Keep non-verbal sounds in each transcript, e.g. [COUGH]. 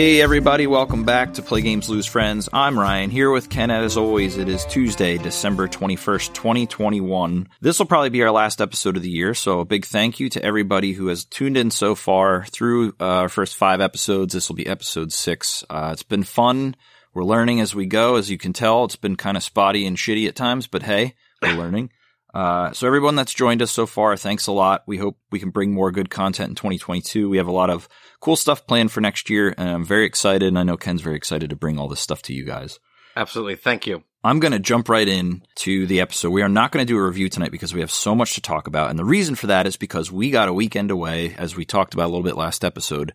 Hey everybody, welcome back to Play Games Lose Friends. I'm Ryan here with Ken as always. It is Tuesday, December 21st, 2021. This will probably be our last episode of the year, so a big thank you to everybody who has tuned in so far through uh, our first five episodes. This will be episode six. Uh, it's been fun. We're learning as we go. As you can tell, it's been kind of spotty and shitty at times, but hey, we're learning. Uh, so everyone that's joined us so far, thanks a lot. We hope we can bring more good content in 2022. We have a lot of cool stuff planned for next year, and I'm very excited. And I know Ken's very excited to bring all this stuff to you guys. Absolutely. Thank you. I'm going to jump right in to the episode. We are not going to do a review tonight because we have so much to talk about. And the reason for that is because we got a weekend away, as we talked about a little bit last episode,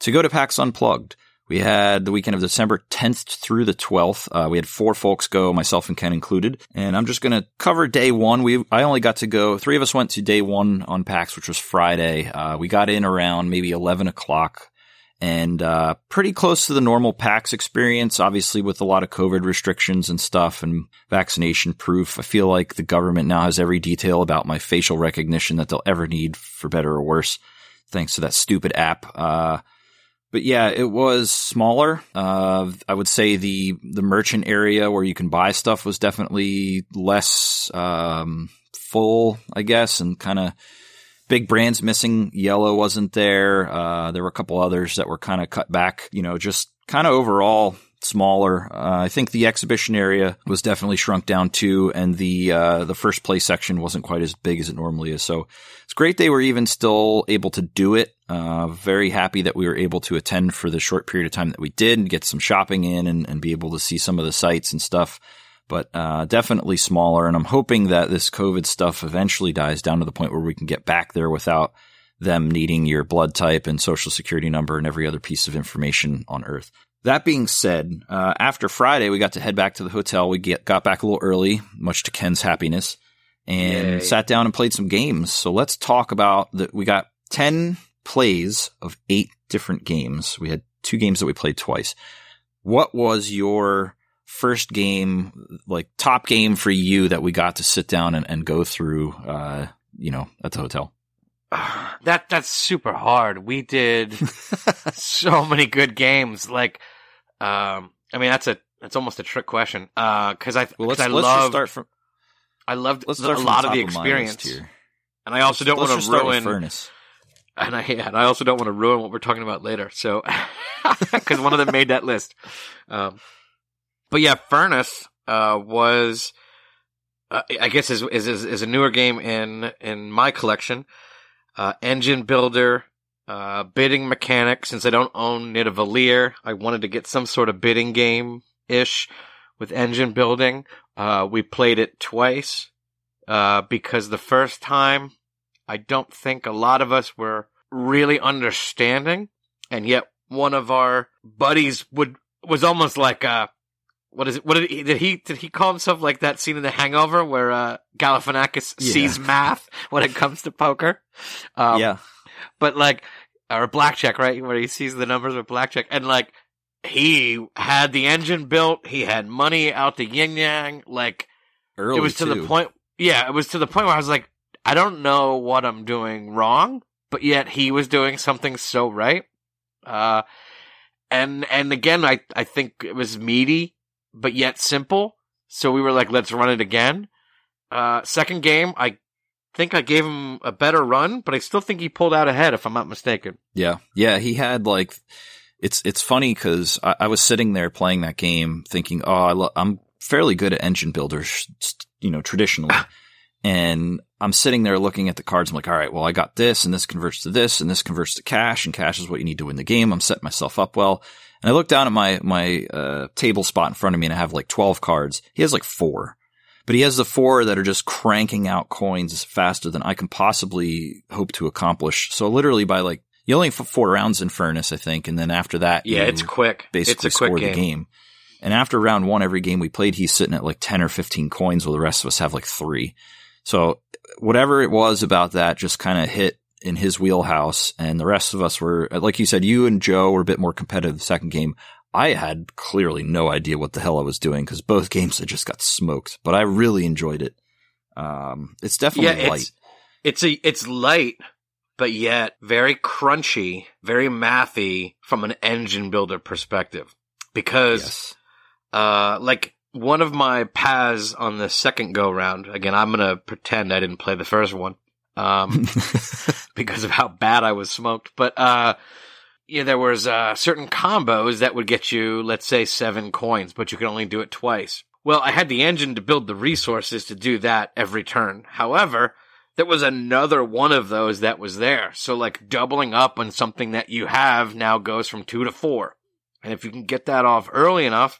to go to PAX Unplugged. We had the weekend of December 10th through the 12th. Uh, we had four folks go, myself and Ken included. And I'm just going to cover day one. We, I only got to go, three of us went to day one on PAX, which was Friday. Uh, we got in around maybe 11 o'clock and, uh, pretty close to the normal PAX experience, obviously with a lot of COVID restrictions and stuff and vaccination proof. I feel like the government now has every detail about my facial recognition that they'll ever need for better or worse. Thanks to that stupid app. Uh, but yeah, it was smaller. Uh, I would say the the merchant area where you can buy stuff was definitely less um, full, I guess, and kind of big brands missing. Yellow wasn't there. Uh, there were a couple others that were kind of cut back. You know, just kind of overall smaller. Uh, I think the exhibition area was definitely shrunk down too, and the uh, the first play section wasn't quite as big as it normally is. So it's great they were even still able to do it. Uh, very happy that we were able to attend for the short period of time that we did and get some shopping in and, and be able to see some of the sites and stuff. But uh, definitely smaller, and I'm hoping that this COVID stuff eventually dies down to the point where we can get back there without them needing your blood type and social security number and every other piece of information on Earth. That being said, uh, after Friday, we got to head back to the hotel. We get, got back a little early, much to Ken's happiness, and Yay. sat down and played some games. So let's talk about that. We got 10 plays of eight different games. We had two games that we played twice. What was your first game, like top game for you that we got to sit down and, and go through, uh, you know, at the hotel? [SIGHS] That that's super hard. We did [LAUGHS] so many good games. Like um, I mean, that's a that's almost a trick question. Uh, because I well, let's, I let's love, start from. I loved let's start a lot of the experience here, and I also let's, don't want to ruin Furnace. [LAUGHS] And I and I also don't want to ruin what we're talking about later. So, [LAUGHS] because one of them made that list. Um, but yeah, Furnace uh, was, uh, I guess, is, is is a newer game in in my collection. Uh, engine builder uh, bidding mechanic. Since I don't own Nidavellir, I wanted to get some sort of bidding game ish with engine building. Uh, we played it twice, uh, because the first time I don't think a lot of us were really understanding. And yet one of our buddies would, was almost like, uh, what is it? What did he, did he, did he call himself like that scene in The Hangover where, uh, Galifianakis yeah. sees math [LAUGHS] when it comes to poker? Um, yeah but like, or blackjack, right? Where he sees the numbers with blackjack, and like, he had the engine built, he had money out the yin yang, like, Early it was to too. the point, yeah, it was to the point where I was like, I don't know what I'm doing wrong, but yet he was doing something so right. Uh, and, and again, I, I think it was meaty, but yet simple. So we were like, let's run it again. Uh, second game, I think I gave him a better run, but I still think he pulled out ahead, if I'm not mistaken. Yeah, yeah, he had like it's it's funny because I, I, was sitting there playing that game, thinking, oh, I lo- I'm fairly good at engine builders, you know, traditionally. [LAUGHS] and I'm sitting there looking at the cards. I'm like, all right, well, I got this, and this converts to this, and this converts to cash, and cash is what you need to win the game. I'm setting myself up well. And I look down at my my uh, table spot in front of me, and I have like 12 cards. He has like four but he has the four that are just cranking out coins faster than I can possibly hope to accomplish. So literally by like, you only have four rounds in Furnace, I think. And then after that, yeah, it's quick. Basically it's a quick score game. the game. And after round one, every game we played, he's sitting at like 10 or 15 coins while the rest of us have like three. So whatever it was about that just kind of hit in his wheelhouse. And the rest of us were, like you said, you and Joe were a bit more competitive the second game. I had clearly no idea what the hell I was doing because both games I just got smoked, but I really enjoyed it. Um, it's definitely yeah, light. It's, it's a, it's light, but yet very crunchy, very mathy from an engine builder perspective. Because, Yes. uh, like one of my paths on the second go round, again, I'm going to pretend I didn't play the first one. Um, [LAUGHS] because of how bad I was smoked. But uh yeah, there was uh certain combos that would get you, let's say, seven coins, but you could only do it twice. Well, I had the engine to build the resources to do that every turn. However, there was another one of those that was there. So like doubling up on something that you have now goes from two to four. And if you can get that off early enough,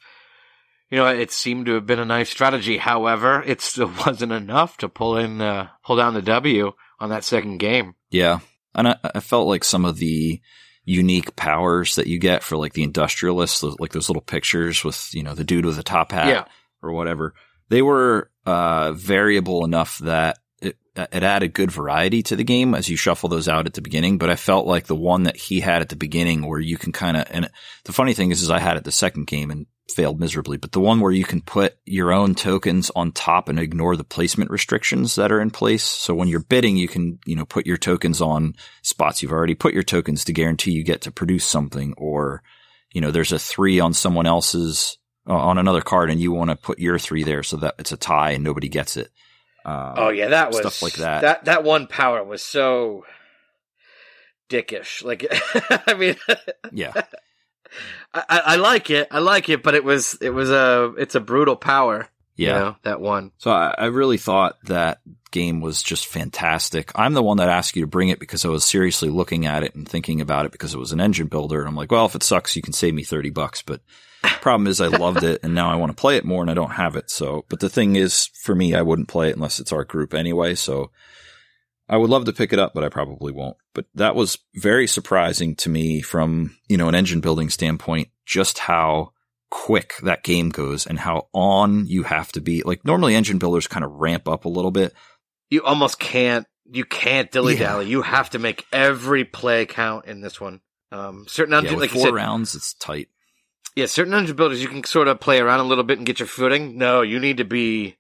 you know, it seemed to have been a nice strategy. However, it still [LAUGHS] wasn't enough to pull in, uh, pull down the W on that second game. Yeah. And I, I felt like some of the unique powers that you get for like the industrialists, those- like those little pictures with, you know, the dude with the top hat Yeah. or whatever, they were uh, variable enough that it, it added good variety to the game as you shuffle those out at the beginning. But I felt like the one that he had at the beginning where you can kind of, and the funny thing is, is I had it the second game and failed miserably, but the one where you can put your own tokens on top and ignore the placement restrictions that are in place. So when you're bidding, you can, you know, put your tokens on spots you've already put your tokens to guarantee you get to produce something or, you know, there's a three on someone else's, uh, on another card and you want to put your three there so that it's a tie and nobody gets it. Uh, Oh yeah, that was stuff like that. That that one power was so dickish. Like, [LAUGHS] I mean, yeah. [LAUGHS] I, I like it. I like it, but it was it was a it's a brutal power. you Yeah. know, that one. So I, I really thought that game was just fantastic. I'm the one that asked you to bring it because I was seriously looking at it and thinking about it because it was an engine builder. And I'm like, well, if it sucks, you can save me 30 bucks. But problem is I loved it and now I want to play it more and I don't have it. So, but the thing is for me, I wouldn't play it unless it's our group anyway. So I would love to pick it up, but I probably won't. But that was very surprising to me from, you know, an engine building standpoint, just how quick that game goes and how on you have to be. Like normally engine builders kind of ramp up a little bit. You almost can't you can't dilly dally. You have to make every play count in this one. Um, certain Yeah, engine, with like four said, rounds, it's tight. yeah, certain engine builders you can sort of play around a little bit and get your footing. No, you need to be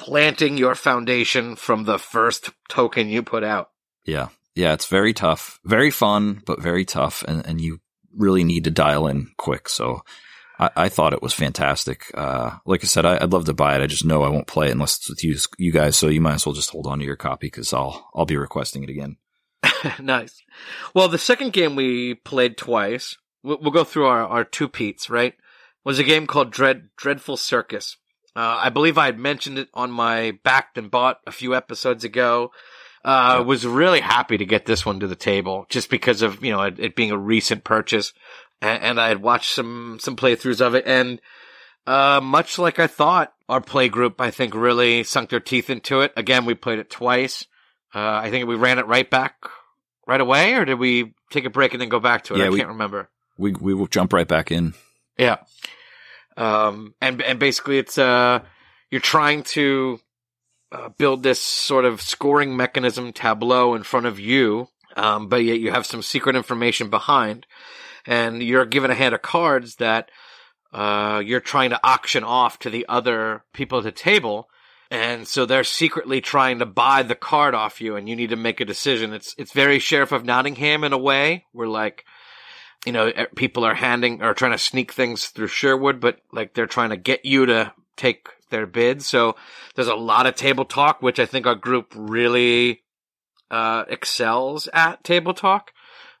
planting your foundation from the first token you put out. Yeah. Yeah, it's very tough. Very fun, but very tough. And, and you really need to dial in quick. So I, I thought it was fantastic. Uh, like I said, I, I'd love to buy it. I just know I won't play it unless it's with you, you guys. So you might as well just hold on to your copy because I'll, I'll be requesting it again. [LAUGHS] nice. Well, the second game we played twice, we'll, we'll go through our, our two peats, right? Was a game called Dread Dreadful Circus. Uh, I believe I had mentioned it on my backed and bought a few episodes ago. Uh, Yeah. was really happy to get this one to the table just because of, you know, it, it being a recent purchase and, and I had watched some, some playthroughs of it and, uh, much like I thought, our play group, I think, really sunk their teeth into it. Again, we played it twice. Uh, I think we ran it right back right away, or did we take a break and then go back to it? Yeah, I we- can't remember. We, we will jump right back in. Yeah. Um, and, and basically it's, uh, you're trying to, uh, build this sort of scoring mechanism tableau in front of you. Um, but yet you have some secret information behind and you're given a hand of cards that, uh, you're trying to auction off to the other people at the table. And so they're secretly trying to buy the card off you and you need to make a decision. It's, it's very Sheriff of Nottingham in a way where like, you know, e- people are handing or trying to sneak things through Sherwood, but like they're trying to get you to take their bid. So there's a lot of table talk, which I think our group really, uh, excels at table talk.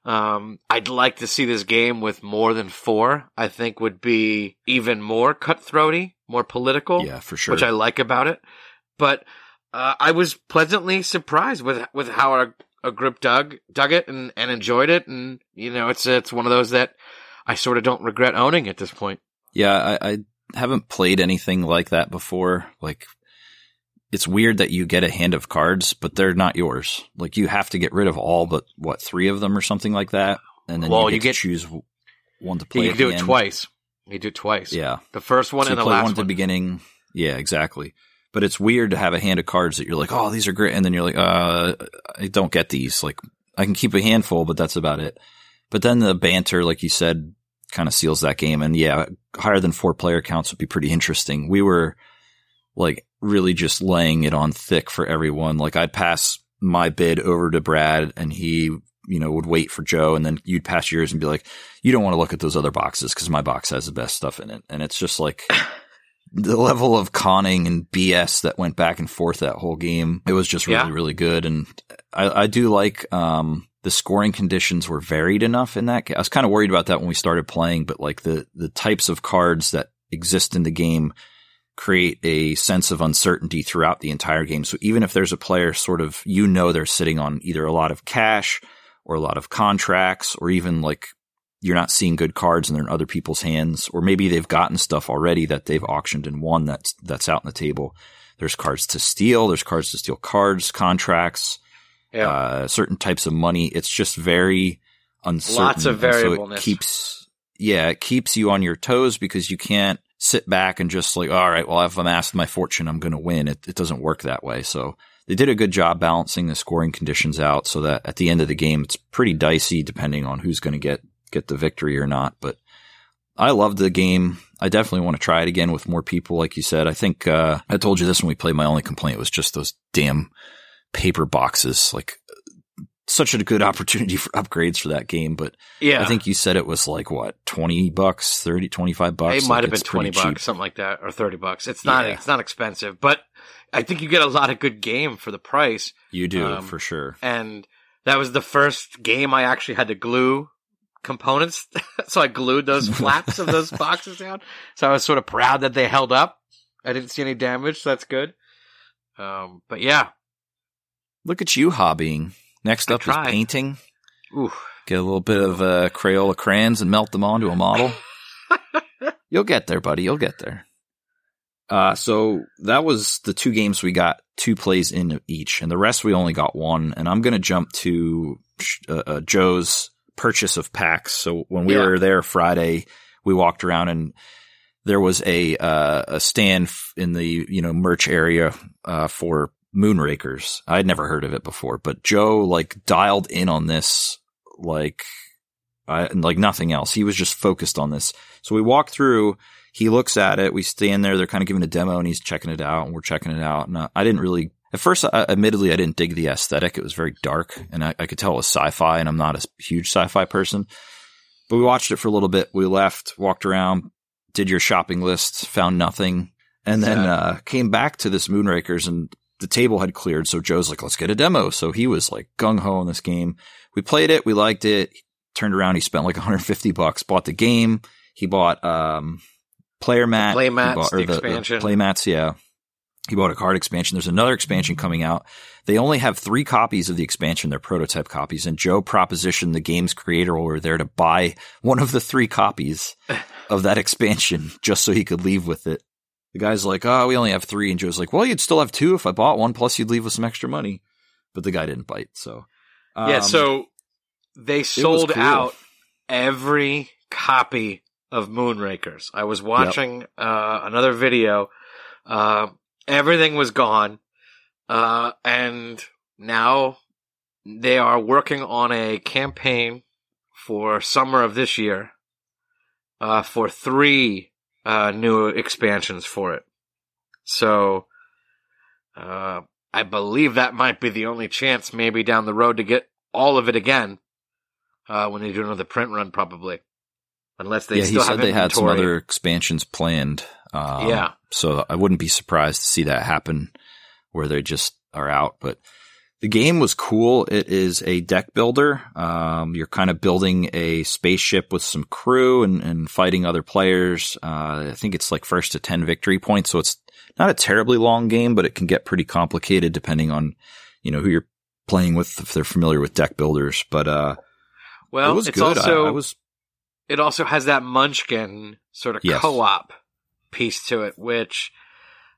Um, I'd like to see this game with more than four. I think would be even more cutthroaty, more political Yeah, for sure. which I like about it. But uh, I was pleasantly surprised with with how our, our group dug dug it and, and enjoyed it, and you know, it's it's one of those that I sort of don't regret owning at this point. Yeah, I, I haven't played anything like that before. Like, it's weird that you get a hand of cards, but they're not yours. Like, you have to get rid of all but what three of them or something like that, and then Well, you you get, get- to choose one to play. you do the it end. twice. You do it twice. Yeah, the first one so and the last one at the beginning. Yeah, exactly. But it's weird to have a hand of cards that you're like, oh, these are great, and then you're like, uh, I don't get these. Like, I can keep a handful, but that's about it. But then the banter, like you said, kind of seals that game. And yeah, higher than four player counts would be pretty interesting. We were like really just laying it on thick for everyone. Like I'd pass my bid over to Brad and he, you know, would wait for Joe and then you'd pass yours and be like, you don't want to look at those other boxes because my box has the best stuff in it. And it's just like [LAUGHS] the level of conning and BS that went back and forth that whole game. It was just really, Yeah. really good. And I, I do like, um, the scoring conditions were varied enough in that. I was kind of worried about that when we started playing, but like the, the types of cards that exist in the game create a sense of uncertainty throughout the entire game. So even if there's a player sort of, you know, they're sitting on either a lot of cash or a lot of contracts or even like you're not seeing good cards and they're in other people's hands, or maybe they've gotten stuff already that they've auctioned and won that's, that's out on the table. There's cards to steal. There's cards to steal cards, contracts, Yeah. uh, certain types of money. It's just very uncertain. Lots of and so keeps, yeah, it keeps you on your toes because you can't sit back and just like, all right, well, if I'm asked my fortune, I'm going to win. It, it doesn't work that way. So they did a good job balancing the scoring conditions out so that at the end of the game, it's pretty dicey depending on who's going to get, get the victory or not. But I loved the game. I definitely want to try it again with more people. Like you said, I think, uh, I told you this when we played. My only complaint was just those damn paper boxes. Like such a good [LAUGHS] opportunity for upgrades for that game. But yeah. I think you said it was like what, 20 bucks, 30, 25 bucks. it Like, might have been it's pretty 20 bucks, cheap. something like that, or 30 bucks. It's not, Yeah. it's not expensive, but I think you get a lot of good game for the price. You do Um, for sure. And that was the first game I actually had to glue components. [LAUGHS] so I glued those [LAUGHS] flaps of those boxes down. So I was sort of proud that they held up. I didn't see any damage, so that's good. Um, but yeah, Look at you hobbying. Next I up is painting. Ooh. Get a little bit of uh, Crayola crayons and melt them onto a model. [LAUGHS] You'll get there, buddy. You'll get there. Uh, so that was the two games we got two plays in each, and the rest we only got one. And I'm going to jump to uh, uh, Joe's purchase of packs. So when we Yeah. were there Friday, we walked around and there was a uh, a stand in the you know merch area uh, for Moonrakers. I'd never heard of it before, but Joe like dialed in on this like I, like nothing else. He was just focused on this. So we walk through. He looks at it. We stand there. They're kind of giving a demo, and he's checking it out, and we're checking it out. And uh, I didn't really. At first, I, admittedly, I didn't dig the aesthetic. It was very dark, and I, I could tell it was sci-fi, and I'm not a huge sci-fi person. But we watched it for a little bit. We left, walked around, did your shopping list, found nothing, and then Sad. uh, came back to this Moonrakers, and the table had cleared. So Joe's like, "Let's get a demo." So he was like gung ho on this game. We played it. We liked it. Turned around. He spent like 150 bucks. Bought the game. He bought um, player mat. play He mats, bought- the or expansion. play mats. Yeah. He bought a card expansion. There's another expansion coming out. They only have three copies of the expansion. They're prototype copies. And Joe propositioned the game's creator over there to buy one of the three copies [SIGHS] of that expansion just so he could leave with it. The guy's like, oh, we only have three. And Joe's like, well, you'd still have two if I bought one. Plus, you'd leave with some extra money. But the guy didn't bite. So, yeah, um, so they sold cool. out every copy of Moonrakers. I was watching uh, another video. Uh, everything was gone, uh, and now they are working on a campaign for summer of this year uh, for three uh, new expansions for it. So, uh, I believe that might be the only chance, maybe down the road, to get all of it again uh, when they do another print run, probably. Unless they yeah, he said have they had some other expansions planned. Um, Yeah. So I wouldn't be surprised to see that happen where they just are out. But the game was cool. It is a deck builder. Um, you're kind of building a spaceship with some crew and, and fighting other players. Uh, I think it's like first to 10 victory points. So it's not a terribly long game, but it can get pretty complicated depending on, you know, who you're playing with, if they're familiar with deck builders. But, uh, Well, it was it's good. I- also I was it also has that Munchkin sort of Yes. co-op piece to it, which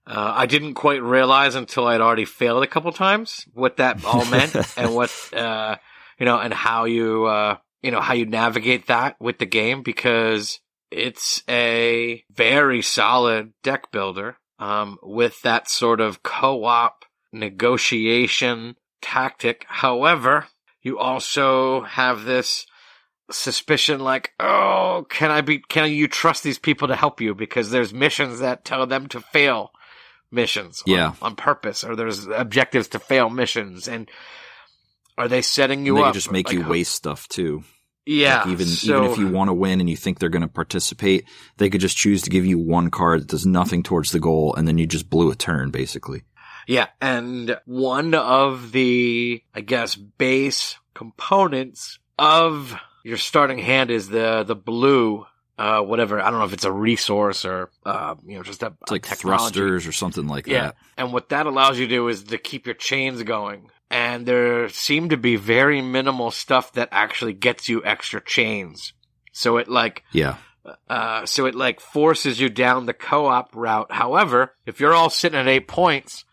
uh, I didn't quite realize until I'd already failed a couple times what that all [LAUGHS] meant and what uh, you know and how you uh, you know how you navigate that with the game because it's a very solid deck builder um, with that sort of co-op negotiation tactic. However, you also have this suspicion like, oh, can I be, can you trust these people to help you? Because there's missions that tell them to fail missions Yeah. on, on purpose, or there's objectives to fail missions, and are they setting you And they up? could just make Like, you waste stuff too. Yeah, Like even so, even if you want to win and you think they're going to participate, they could just choose to give you one card that does nothing towards the goal, and then you just blew a turn basically. yeah, and one of the I guess base components of your starting hand is the the blue. Uh, whatever. I don't know if it's a resource or, uh, you know, just a, It's like technology. thrusters or something like Yeah. that. And what that allows you to do is to keep your chains going. And there seem to be very minimal stuff that actually gets you extra chains. So it like, Yeah. uh, so it like forces you down the co-op route. However, if you're all sitting at eight points,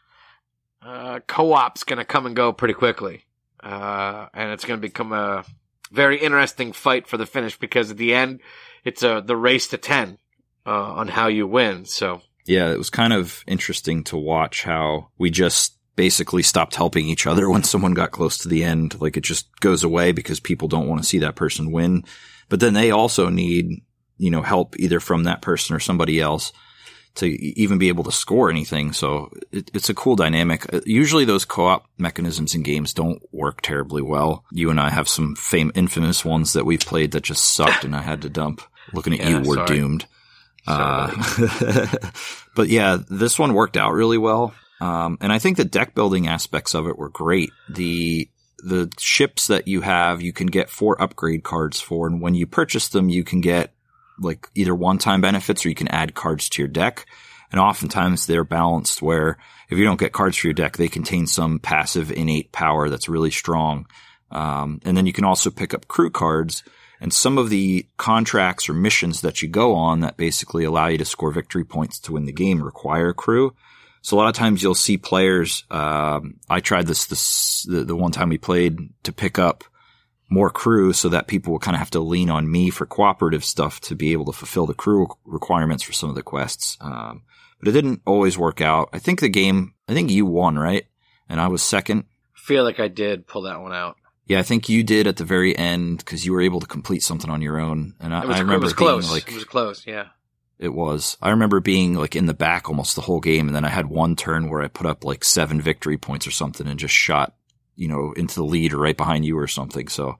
uh, co-op's gonna come and go pretty quickly. Uh, and it's gonna become a very interesting fight for the finish because at the end, it's a, the race to 10, uh, on how you win. So, Yeah, it was kind of interesting to watch how we just basically stopped helping each other [LAUGHS] when someone got close to the end. Like it just goes away because people don't want to see that person win. But then they also need, you know, help either from that person or somebody else to even be able to score anything. So it, it's a cool dynamic. Uh, Usually those co-op mechanisms in games don't work terribly well. You and I have some fame, infamous ones that we've played that just sucked and I had to dump. Looking at Yeah, you, we're sorry. doomed. Sorry, Uh, [LAUGHS] but yeah, this one worked out really well. Um, and I think the deck building aspects of it were great. The, the ships that you have, you can get four upgrade cards for. And when you purchase them, you can get like either one time benefits or you can add cards to your deck. And oftentimes they're balanced where if you don't get cards for your deck, they contain some passive innate power that's really strong. Um, and then you can also pick up crew cards and some of the contracts or missions that you go on that basically allow you to score victory points to win the game require crew. So a lot of times you'll see players. Um, I tried this this the, the one time we played to pick up more crew so that people will kind of have to lean on me for cooperative stuff to be able to fulfill the crew requirements for some of the quests. Um, but it didn't always work out. I think the game. I think you won, right? And I was second. I feel like I did pull that one out. Yeah, I think you did at the very end because you were able to complete something on your own. And I, was, I remember it was being close. like, it was close. Yeah. it was. I remember being like in the back almost the whole game, and then I had one turn where I put up like seven victory points or something, and just shot, you know, into the lead or right behind you or something. So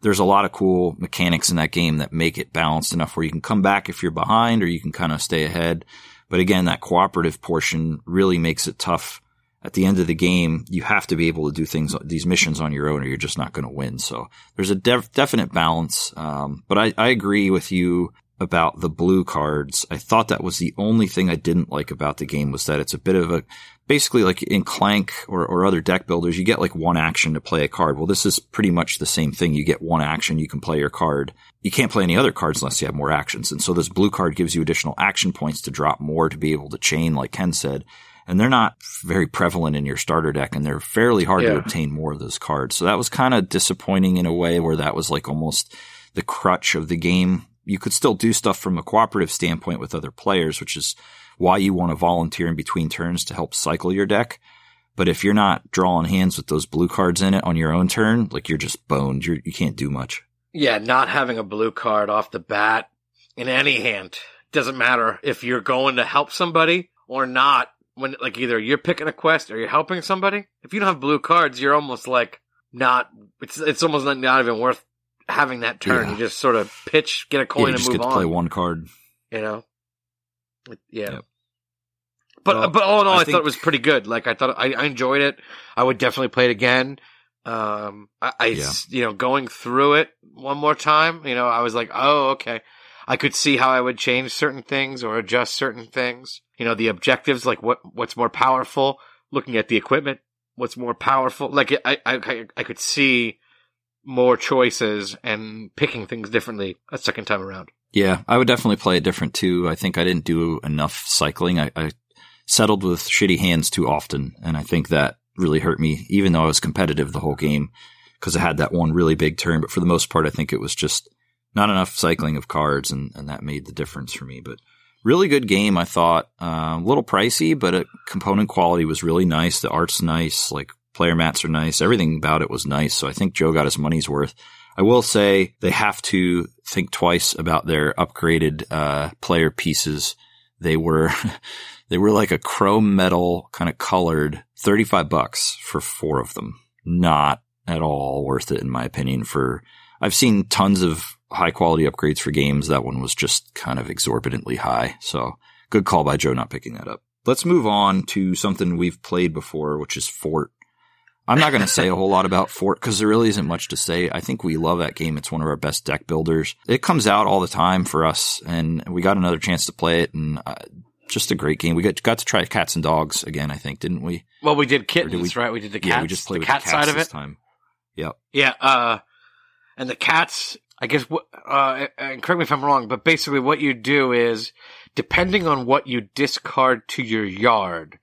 there's a lot of cool mechanics in that game that make it balanced enough where you can come back if you're behind, or you can kind of stay ahead. But again, that cooperative portion really makes it tough. At the end of the game, you have to be able to do things, these missions on your own, or you're just not going to win. So there's a def- definite balance. Um, but I, I agree with you about the blue cards. I thought that was the only thing I didn't like about the game was that it's a bit of a, basically like in Clank or, or other deck builders, you get like one action to play a card. Well, this is pretty much the same thing. You get one action, you can play your card. You can't play any other cards unless you have more actions. And so this blue card gives you additional action points to drop more to be able to chain, like Ken said. And they're not very prevalent in your starter deck and they're fairly hard to obtain more of those cards. So that was kind of disappointing in a way where that was like almost the crutch of the game. You could still do stuff from a cooperative standpoint with other players, which is why you want to volunteer in between turns to help cycle your deck. But if you're not drawing hands with those blue cards in it on your own turn, like you're just boned. You're, you can't do much. Yeah. Not having a blue card off the bat in any hand doesn't matter if you're going to help somebody or not. When like either you're picking a quest or you're helping somebody. If you don't have blue cards, you're almost like not. It's it's almost not, not even worth having that turn. Yeah. You just sort of pitch, get a Yeah, coin, you and just move get to on. play one card. You know. Yeah. Yep. But Well, but all in all, I I, think- thought it was pretty good. Like I thought, I, I enjoyed it. I would definitely play it again. Um, I, I Yeah. you know, going through it one more time, you know, I was like, oh, okay. I could see how I would change certain things or adjust certain things. You know, the objectives, like what what's more powerful. Looking at the equipment, what's more powerful. Like I I I could see more choices and picking things differently a second time around. Yeah, I would definitely play it different too. I think I didn't do enough cycling. I, I settled with shitty hands too often, and I think that really hurt me, even though I was competitive the whole game because I had that one really big turn. But for the most part, I think it was just not enough cycling of cards, and, and that made the difference for me. But really good game, I thought. Uh, a little pricey, but it, component quality was really nice. The art's nice, like player mats are nice. Everything about it was nice. So I think Joe got his money's worth. I will say they have to think twice about their upgraded uh, player pieces. They were, [LAUGHS] they were like a chrome metal kind of colored 35 bucks for four of them. Not at all worth it in my opinion for, I've seen tons of high quality upgrades for games. That one was just kind of exorbitantly high. So good call by Joe not picking that up. Let's move on to something we've played before, which is Fort. I'm not going to say a whole lot about Fort because there really isn't much to say. I think we love that game. It's one of our best deck builders. It comes out all the time for us, and we got another chance to play it, and uh, just a great game. We got got to try cats and dogs again. I think didn't we? Well, we did kittens, did we, right? We did the cats. Yeah, we just played the cat the side of this it. time. Yep. Yeah, uh, and the cats. I guess. Uh, and correct me if I'm wrong, but basically, what you do is, depending on what you discard to your yard,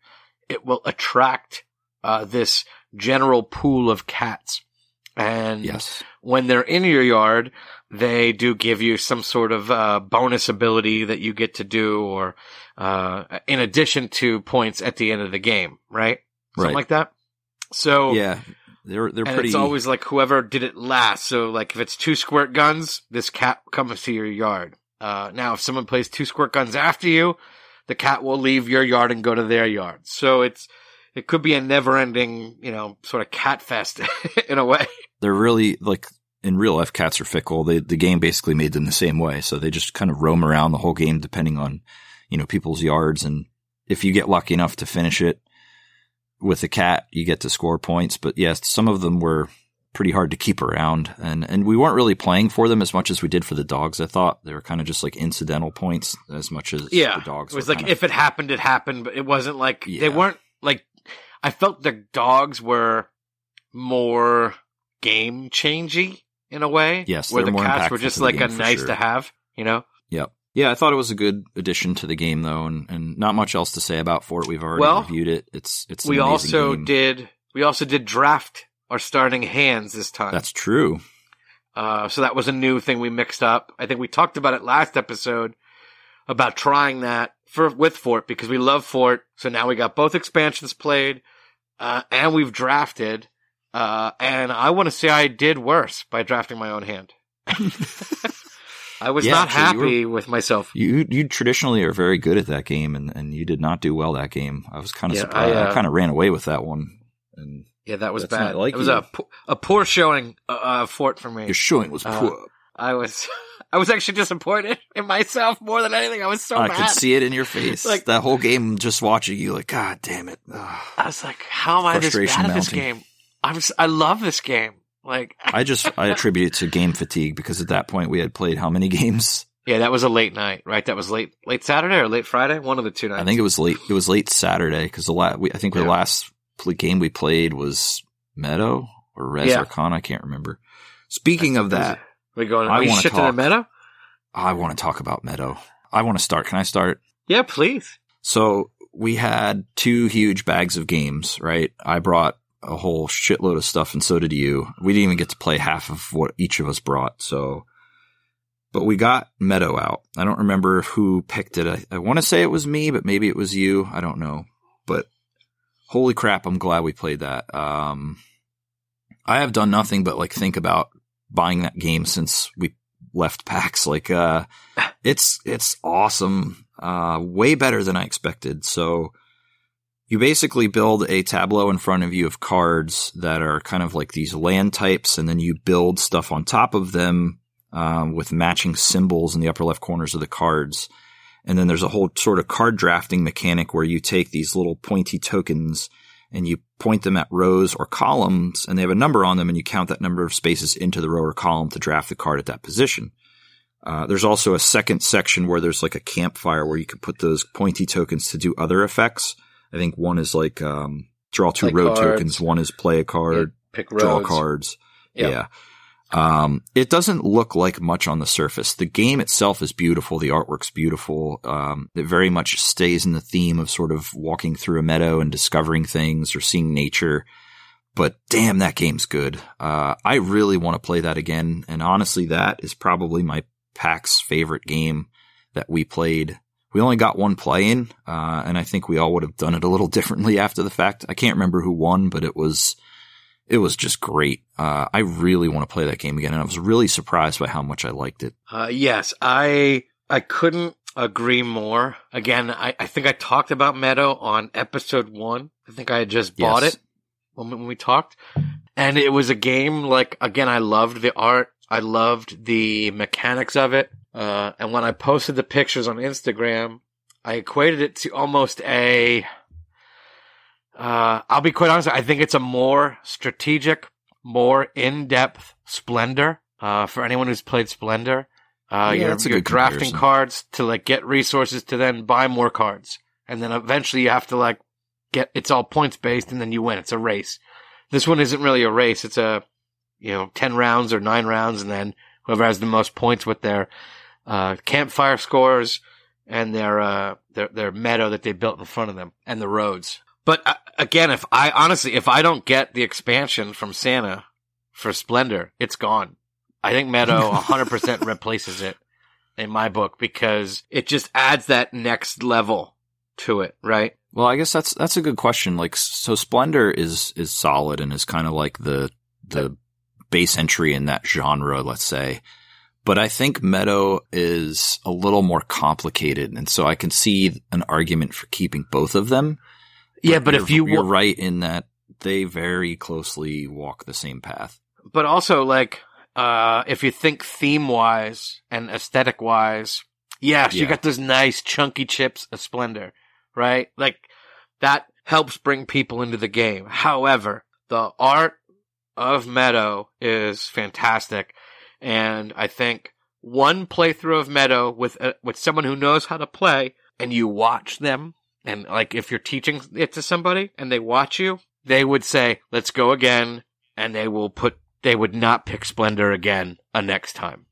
it will attract uh, this general pool of cats. And Yes. when they're in your yard, they do give you some sort of uh, bonus ability that you get to do, or uh, in addition to points at the end of the game, right? Something Right. like that. So Yeah. They're they're and pretty. it's always like whoever did it last. So like if it's two squirt guns, this cat comes to your yard. Uh, now if someone plays two squirt guns after you, the cat will leave your yard and go to their yard. So it's it could be a never ending, you know, sort of cat fest [LAUGHS] in a way. they're really like in real life cats are fickle. They, the game basically made them the same way. So they just kind of roam around the whole game depending on, you know, people's yards. And if you get lucky enough to finish it with a cat, you get to score points. But yes, some of them were pretty hard to keep around and, and we weren't really playing for them as much as we did for the dogs. I thought they were kind of just like incidental points as much as Yeah, the dogs. It was like kind of- if it happened, it happened, but it wasn't like Yeah. they weren't like. I felt the dogs were more game changey in a way. Yes, where the cats were just like a nice sure. to have. You know. Yep. Yeah, I thought it was a good addition to the game though, and, and not much else to say about Fort. We've already Well, reviewed it. It's it's we also game. did we also did draft our starting hands this time. That's true. uh, so that was a new thing we mixed up. I think we talked about it last episode about trying that for with Fort because we love Fort. So now we got both expansions played, uh, and we've drafted. Uh, and I want to say I did worse by drafting my own hand. [LAUGHS] [LAUGHS] I was Yeah, not happy with myself. You you traditionally are very good at that game, and, and you did not do well that game. I was kind of Yeah, surprised. I, I, uh, kind of ran away with that one, and Yeah, that was bad. like it was you. a a poor showing uh, uh, Fort for me. your showing was Uh, poor. I was [LAUGHS] I was actually disappointed in myself more than anything. I was so I mad. could see it in your face. [LAUGHS] Like- that whole game, just watching you, like, God damn it! Ugh. I was like, how am I this bad at this game? I was, I love this game. Like, [LAUGHS] I just I attribute it to game fatigue because at that point we had played how many games? yeah, that was a late night, right? That was late, late Saturday or late Friday, one of the two nights. I think it was late. It was late Saturday because the last I think the Yeah. last game we played was Meadow or Res Yeah. Arcana. I can't remember. Speaking of that, we going. I Are you wanna shifting to talk. meta? I want to talk about Meadow. I want to start. Can I start? Yeah, please. So we had two huge bags of games, right? I brought a whole shitload of stuff and so did you. We didn't even get to play half of what each of us brought. So, but we got Meadow out. I don't remember who picked it. I, I want to say it was me, but maybe it was you. I don't know. But holy crap, I'm glad we played that. Um, I have done nothing but like think about buying that game since we left PAX. Like, uh, it's, it's awesome. Uh, way better than I expected. So you basically build a tableau in front of you of cards that are kind of like these land types, and then you build stuff on top of them, um, with matching symbols in the upper left corners of the cards. And then there's a whole sort of card drafting mechanic where you take these little pointy tokens and you point them at rows or columns and they have a number on them and you count that number of spaces into the row or column to draft the card at that position. Uh, there's also a second section where there's like a campfire where you can put those pointy tokens to do other effects. I think one is like um, draw two Play road cards. tokens. One is play a card, Pick draw cards. Yep. Yeah. Um, it doesn't look like much on the surface. The game itself is beautiful. The artwork's beautiful. Um, it very much stays in the theme of sort of walking through a meadow and discovering things or seeing nature. But damn, that game's good. Uh, I really want to play that again. And honestly, that is probably my PAX favorite game that we played. We only got one play in, uh, and I think we all would have done it a little [LAUGHS] differently after the fact. I can't remember who won, but it was, it was just great. Uh, I really want to play that game again, and I was really surprised by how much I liked it. Uh, yes, I I couldn't agree more. Again, I, I think I talked about Meadow on episode one. I think I had just bought Yes. it when, when we talked. And it was a game like, again, I loved the art. I loved the mechanics of it. Uh, and when I posted the pictures on Instagram, I equated it to almost a, uh, I'll be quite honest. I think it's a more strategic, more in-depth Splendor. Uh, for anyone who's played Splendor, uh, Yeah, you're, you're good drafting comparison. cards to like get resources to then buy more cards. And then eventually you have to like get, it's all points based and then you win. It's a race. This one isn't really a race. It's a, you know, 10 rounds or nine rounds and then whoever has the most points with their, uh, campfire scores and their, uh, their, their meadow that they built in front of them and the roads. But uh, again, if I honestly, if I don't get the expansion from Santa for Splendor, it's gone. I think Meadow [LAUGHS] 100% replaces it in my book because it just adds that next level to it, right? Well, I guess that's that's a good question. Like, so Splendor is is solid and is kind of like the the base entry in that genre, let's say. But I think Meadow is a little more complicated, and so I can see an argument for keeping both of them. Yeah, but if you you're right in that they very closely walk the same path. but also like uh if you think theme wise and aesthetic wise yes you got those nice chunky chips of splendor right like that helps bring people into the game however the art of meadow is fantastic and i think one playthrough of meadow with uh, with someone who knows how to play and you watch them and like if you're teaching it to somebody and they watch you they would say let's go again and they will put they would not pick Splendor again a next time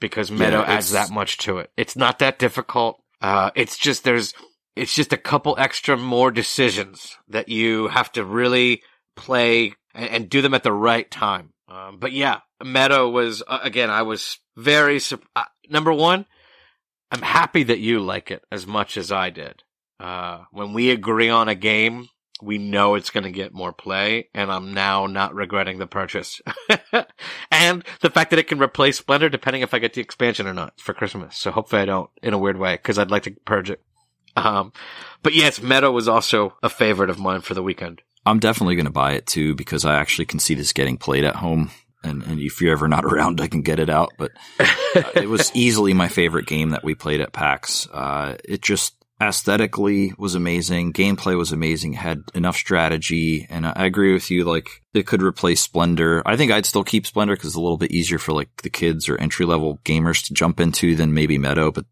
because Meadow Yeah, adds that much to it. It's not that difficult. Uh, it's just there's it's just a couple extra more decisions that you have to really play and, and do them at the right time. Um, but yeah, Meadow was uh, again. I was very uh, number one. I'm happy that you like it as much as I did. Uh, when we agree on a game, we know it's going to get more play, and I'm now not regretting the purchase. [LAUGHS] and the fact that it can replace Splendor depending if I get the expansion or not for Christmas. So hopefully I don't in a weird way because I'd like to purge it. Um, but yes, Meadow was also a favorite of mine for the weekend. I'm definitely going to buy it too because I actually can see this getting played at home. And, and if you're ever not [LAUGHS] around, I can get it out. But uh, it was [LAUGHS] easily my favorite game that we played at PAX. Uh, it just aesthetically was amazing. Gameplay was amazing. Had enough strategy. And I I agree with you. Like it could replace Splendor. I think I'd still keep Splendor because it's a little bit easier for like the kids or entry level gamers to jump into than maybe Meadow. But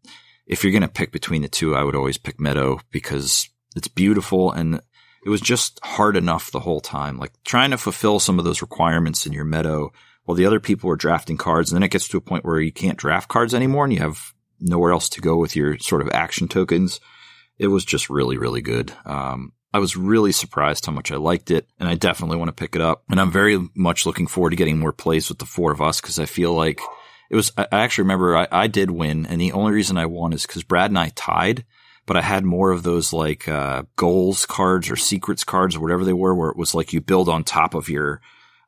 if you're going to pick between the two, I would always pick Meadow because it's beautiful and it was just hard enough the whole time. Like trying to fulfill some of those requirements in your meadow while the other people are drafting cards. And then it gets to a point where you can't draft cards anymore and you have nowhere else to go with your sort of action tokens. It was just really, really good. Um, I was really surprised how much I liked it and I definitely want to pick it up. And I'm very much looking forward to getting more plays with the four of us because I feel like it was, I actually remember I, I did win and the only reason I won is because Brad and I tied but I had more of those like uh, goals cards or secrets cards or whatever they were, where it was like you build on top of your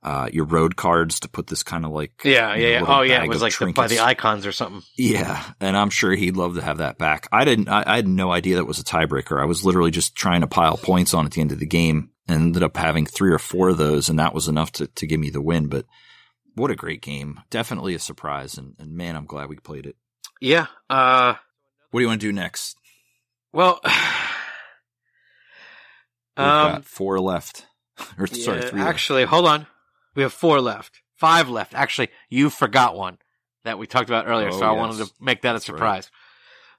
uh, your road cards to put this kind of like Yeah, you know, yeah, yeah. Oh, yeah. It was like the, by the icons or something. yeah, and I'm sure he'd love to have that back. I didn't. I, I had no idea that was a tiebreaker. I was literally just trying to pile points on at the end of the game, and ended up having three or four of those, and that was enough to to give me the win. But what a great game! Definitely a surprise, and, and man, I'm glad we played it. Yeah. Uh, What do you want to do next? Well, [SIGHS] We've um, got four left. [LAUGHS] or sorry, yeah, three. left. actually, hold on. We have four left. Five left. Actually, you forgot one that we talked about earlier, Oh, so I wanted to make that a That's right. surprise.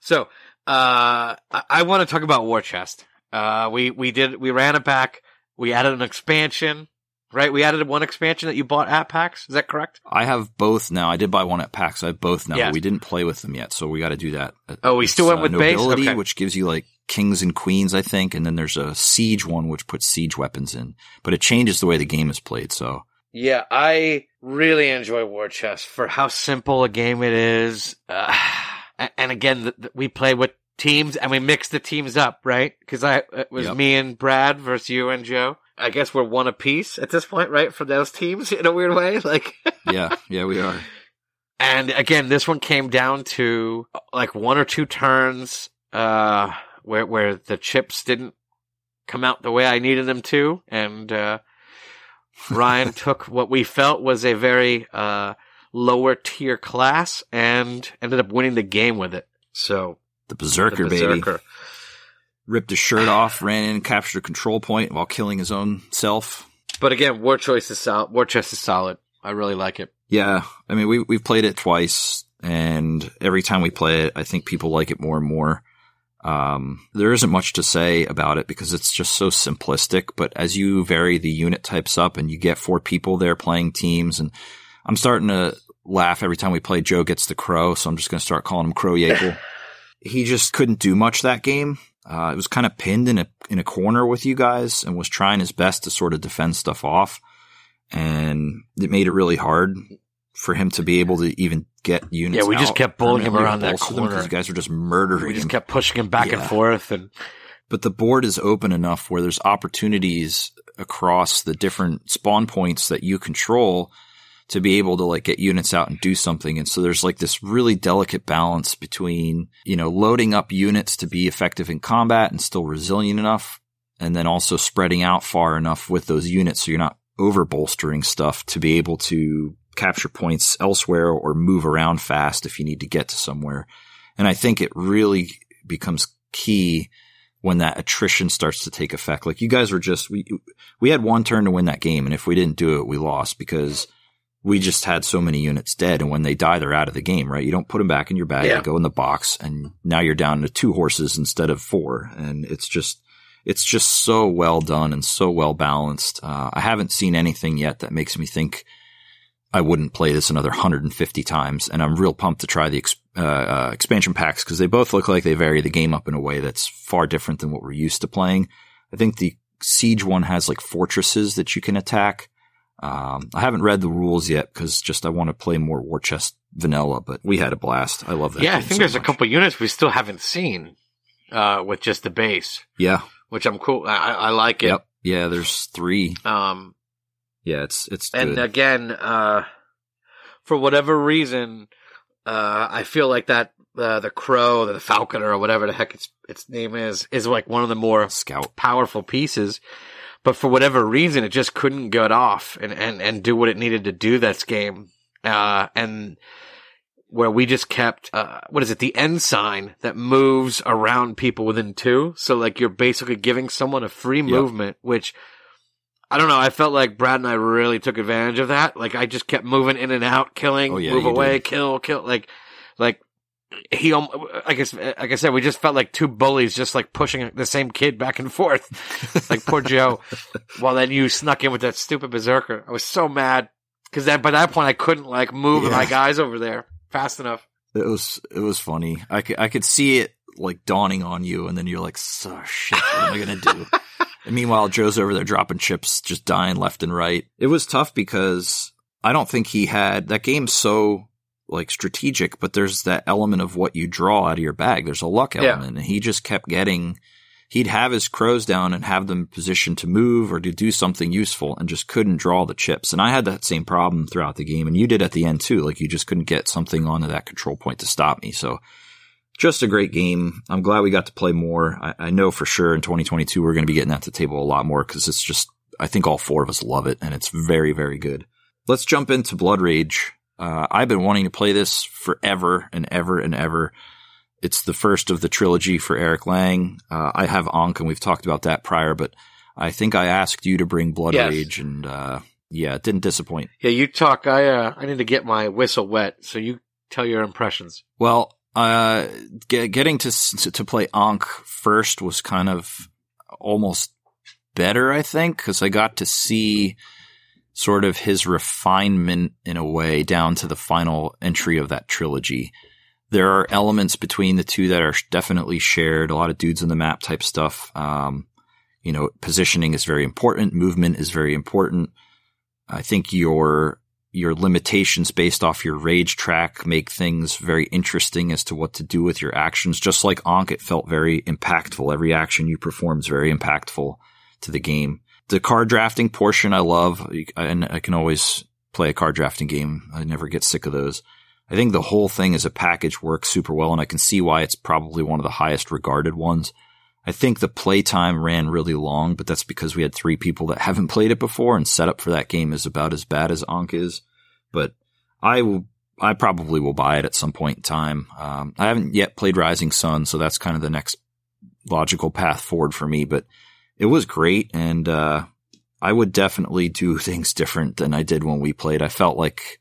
So, uh, I, I want to talk about War Chest. Uh, we, we did, we ran it back. We added an expansion, right? We added one expansion that you bought at PAX. Is that correct? I have both now. I did buy one at PAX. I have both now, but we didn't play with them yet, so we got to do that. Oh, we still It's, went with base? nobility, Okay. which gives you like kings and queens, I think, and then there's a siege one which puts siege weapons in, but it changes the way the game is played. So Yeah, I really enjoy War Chest for how simple a game it is. Uh, and- and again, the, the, we play with teams and we mix the teams up, right? Because I it was Yep. me and Brad versus you and Joe. I guess we're one apiece at this point, right? For those teams in a weird way, [LAUGHS] like. yeah, yeah, we are. and again, this one came down to like one or two turns, uh, where, where the chips didn't come out the way I needed them to. And, uh, [LAUGHS] Ryan took what we felt was a very, uh, lower tier class and ended up winning the game with it. So the Berserker, the Berserker. baby. Ripped his shirt off, ran in, captured a control point while killing his own self. But again, War Choice is solid. War Chest is solid. I really like it. Yeah, I mean we we've played it twice, and every time we play it, I think people like it more and more. Um, there isn't much to say about it because it's just so simplistic. But as you vary the unit types up, and you get four people there playing teams, and I'm starting to laugh every time we play. Joe gets the crow, so I'm just going to start calling him Crow Yeagle. [LAUGHS] he just couldn't do much that game. Uh, it was kind of pinned in a in a corner with you guys, and was trying his best to sort of defend stuff off, and it made it really hard for him to be able to even get units. Yeah, we just kept bullying him around that bolster them 'cause corner. You guys were just murdering We just him. kept pushing him back and forth, and but the board is open enough where there's opportunities across the different spawn points that you control to be able to like get units out and do something. And so there's like this really delicate balance between, you know, loading up units to be effective in combat and still resilient enough. And then also spreading out far enough with those units so you're not over bolstering stuff to be able to capture points elsewhere or move around fast if you need to get to somewhere. And I think it really becomes key when that attrition starts to take effect. Like you guys were just we we had one turn to win that game, and if we didn't do it, we lost because we just had so many units dead. And when they die, they're out of the game, right? You don't put them back in your bag; Yeah. they go in the box, and now you're down to two horses instead of four. And it's just it's just so well done and so well balanced. Uh, I haven't seen anything yet that makes me think I wouldn't play this another 150 times, and I'm real pumped to try the ex- uh, uh, expansion packs because they both look like they vary the game up in a way that's far different than what we're used to playing. I think the Siege one has like fortresses that you can attack. Um, I haven't read the rules yet because just I want to play more War Chest vanilla, but we had a blast. I love that. yeah, I think so there's a couple units we still haven't seen uh, with just the base, Yeah. which I'm cool. I, I like it. Yep. Yeah. There's three. Um, Yeah. It's it's and good. again, uh, for whatever reason, uh, I feel like that uh, the crow, the falconer, or whatever the heck its its name is, is like one of the more Scout. powerful pieces. But for whatever reason, it just couldn't get off and, and, and do what it needed to do this game. Uh, and where we just kept, uh, what is it? The end sign that moves around people within two. So like you're basically giving someone a free movement, which I don't know. I felt like Brad and I really took advantage of that. Like I just kept moving in and out, killing, Oh, yeah, move away, did. kill, kill. Like, like he, I guess, like I said, we just felt like two bullies just like pushing the same kid back and forth. [LAUGHS] like poor Joe. While then you snuck in with that stupid berserker. I was so mad because then by that point I couldn't like move Yeah. my guys over there fast enough. It was it was funny. I could I could see it like dawning on you, and then you're like, "So shit, what am I gonna do?" [LAUGHS] and meanwhile, Joe's over there dropping chips, just dying left and right. It was tough because I don't think he had that game's so like strategic, but there's that element of what you draw out of your bag. There's a luck Yeah. element, and he just kept getting. He'd have his crows down and have them positioned to move or to do something useful, and just couldn't draw the chips. And I had that same problem throughout the game, and you did at the end too. Like you just couldn't get something onto that control point to stop me. So just a great game. I'm glad we got to play more. I, I know for sure in 2022 we're going to be getting at the table a lot more because it's just I think all four of us love it and it's very very good. Let's jump into Blood Rage. Uh, I've been wanting to play this forever and ever and ever. It's the first of the trilogy for Eric Lang. Uh, I have Ankh and we've talked about that prior, but I think I asked you to bring Blood Yes. Rage and uh, yeah, it didn't disappoint. Yeah, you talk. I uh, I need to get my whistle wet, so you tell your impressions. Well, uh, ge- getting to to play Ankh first was kind of almost better, I think, because I got to see sort of his refinement in a way down to the final entry of that trilogy. There are elements between the two that are definitely shared. A lot of dudes on the map type stuff. Um, you know, positioning is very important. Movement is very important. I think your your limitations based off your rage track make things very interesting as to what to do with your actions. Just like Ankh, it felt very impactful. Every action you perform is very impactful to the game. The card drafting portion I love, and I can always play a card drafting game. I never get sick of those. I think the whole thing as a package works super well, and I can see why it's probably one of the highest regarded ones. I think the playtime ran really long, but that's because we had three people that [LAUGHS] haven't played it before, and setup for that game is about as bad as Ankh is. But I will, I probably will buy it at some point in time. Um, I haven't yet played Rising Sun, so that's kind of the next logical path forward for me. But it was great, and uh, I would definitely do [LAUGHS] things different than I did when we played. I felt like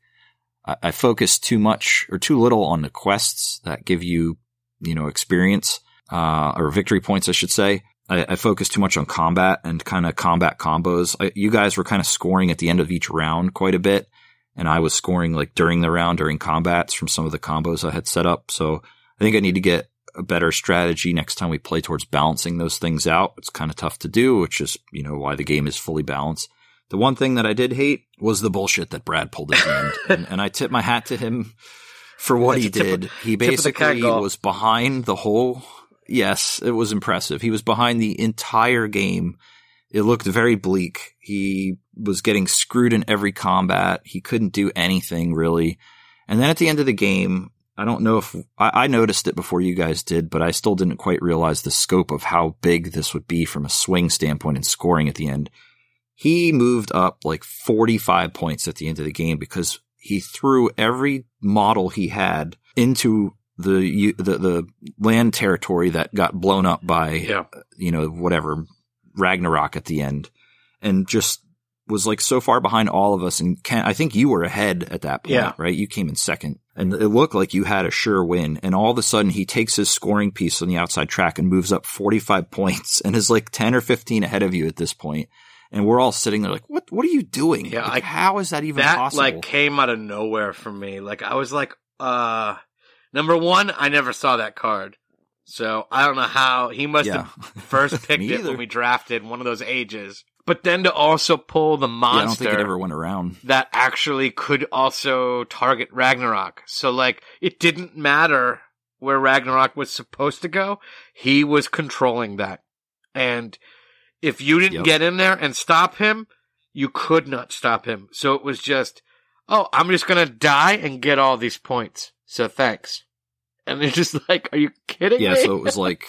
I, focused too much or too little on the quests that give you, you know, experience uh, or victory points, I should say. I, I focused too much on combat and kind of combat combos. I, you guys were kind of scoring at the end of each round quite a bit, and I was scoring like during the round during combats from some of the combos I had set up. So I think I need to get a better strategy next time we play towards balancing those things out. It's kind of tough to do, which is, you know, why the game is fully balanced. The one thing that I did hate was the bullshit that Brad pulled at the end. [LAUGHS] And, and I tip my hat to him for what That's he did. of- he tip of the cat basically was behind the whole. Yes, it was impressive. He was behind the entire game. It looked very bleak. He was getting screwed in every combat. He couldn't do anything really. And then at the end of the game, I don't know if I, I noticed it before you guys did, but I still didn't quite realize the scope of how big this would be from a swing standpoint and scoring at the end. He moved up like 45 points at the end of the game because he threw every model he had into the the the land territory that got blown up by Yeah. you know whatever Ragnarok at the end, and just was like so far behind all of us. And Ken, I think you were ahead at that point, Yeah. right? You came in second, and it looked like you had a sure win. And all of a sudden, he takes his scoring piece on the outside track and moves up forty five [LAUGHS] points, and is like ten or fifteen ahead of you at this point. And we're all sitting there like, what? What are you doing? Yeah, Like, I- how is that even that possible? like came out of nowhere for me. Like I was like, uh, number one, I never saw that card, so I don't know how he must yeah, have first [LAUGHS] picked it when we drafted one of those ages. But then to also pull the Yeah, I don't think it ever went around. that actually could also target Ragnarok. So like it didn't matter where Ragnarok was supposed to go. He was controlling that. And if you didn't Yep. get in there and stop him, you could not stop him. So it was just, oh, I'm just going to die and get all these points. So thanks. And it's just like, are you kidding Yeah, me? so it was like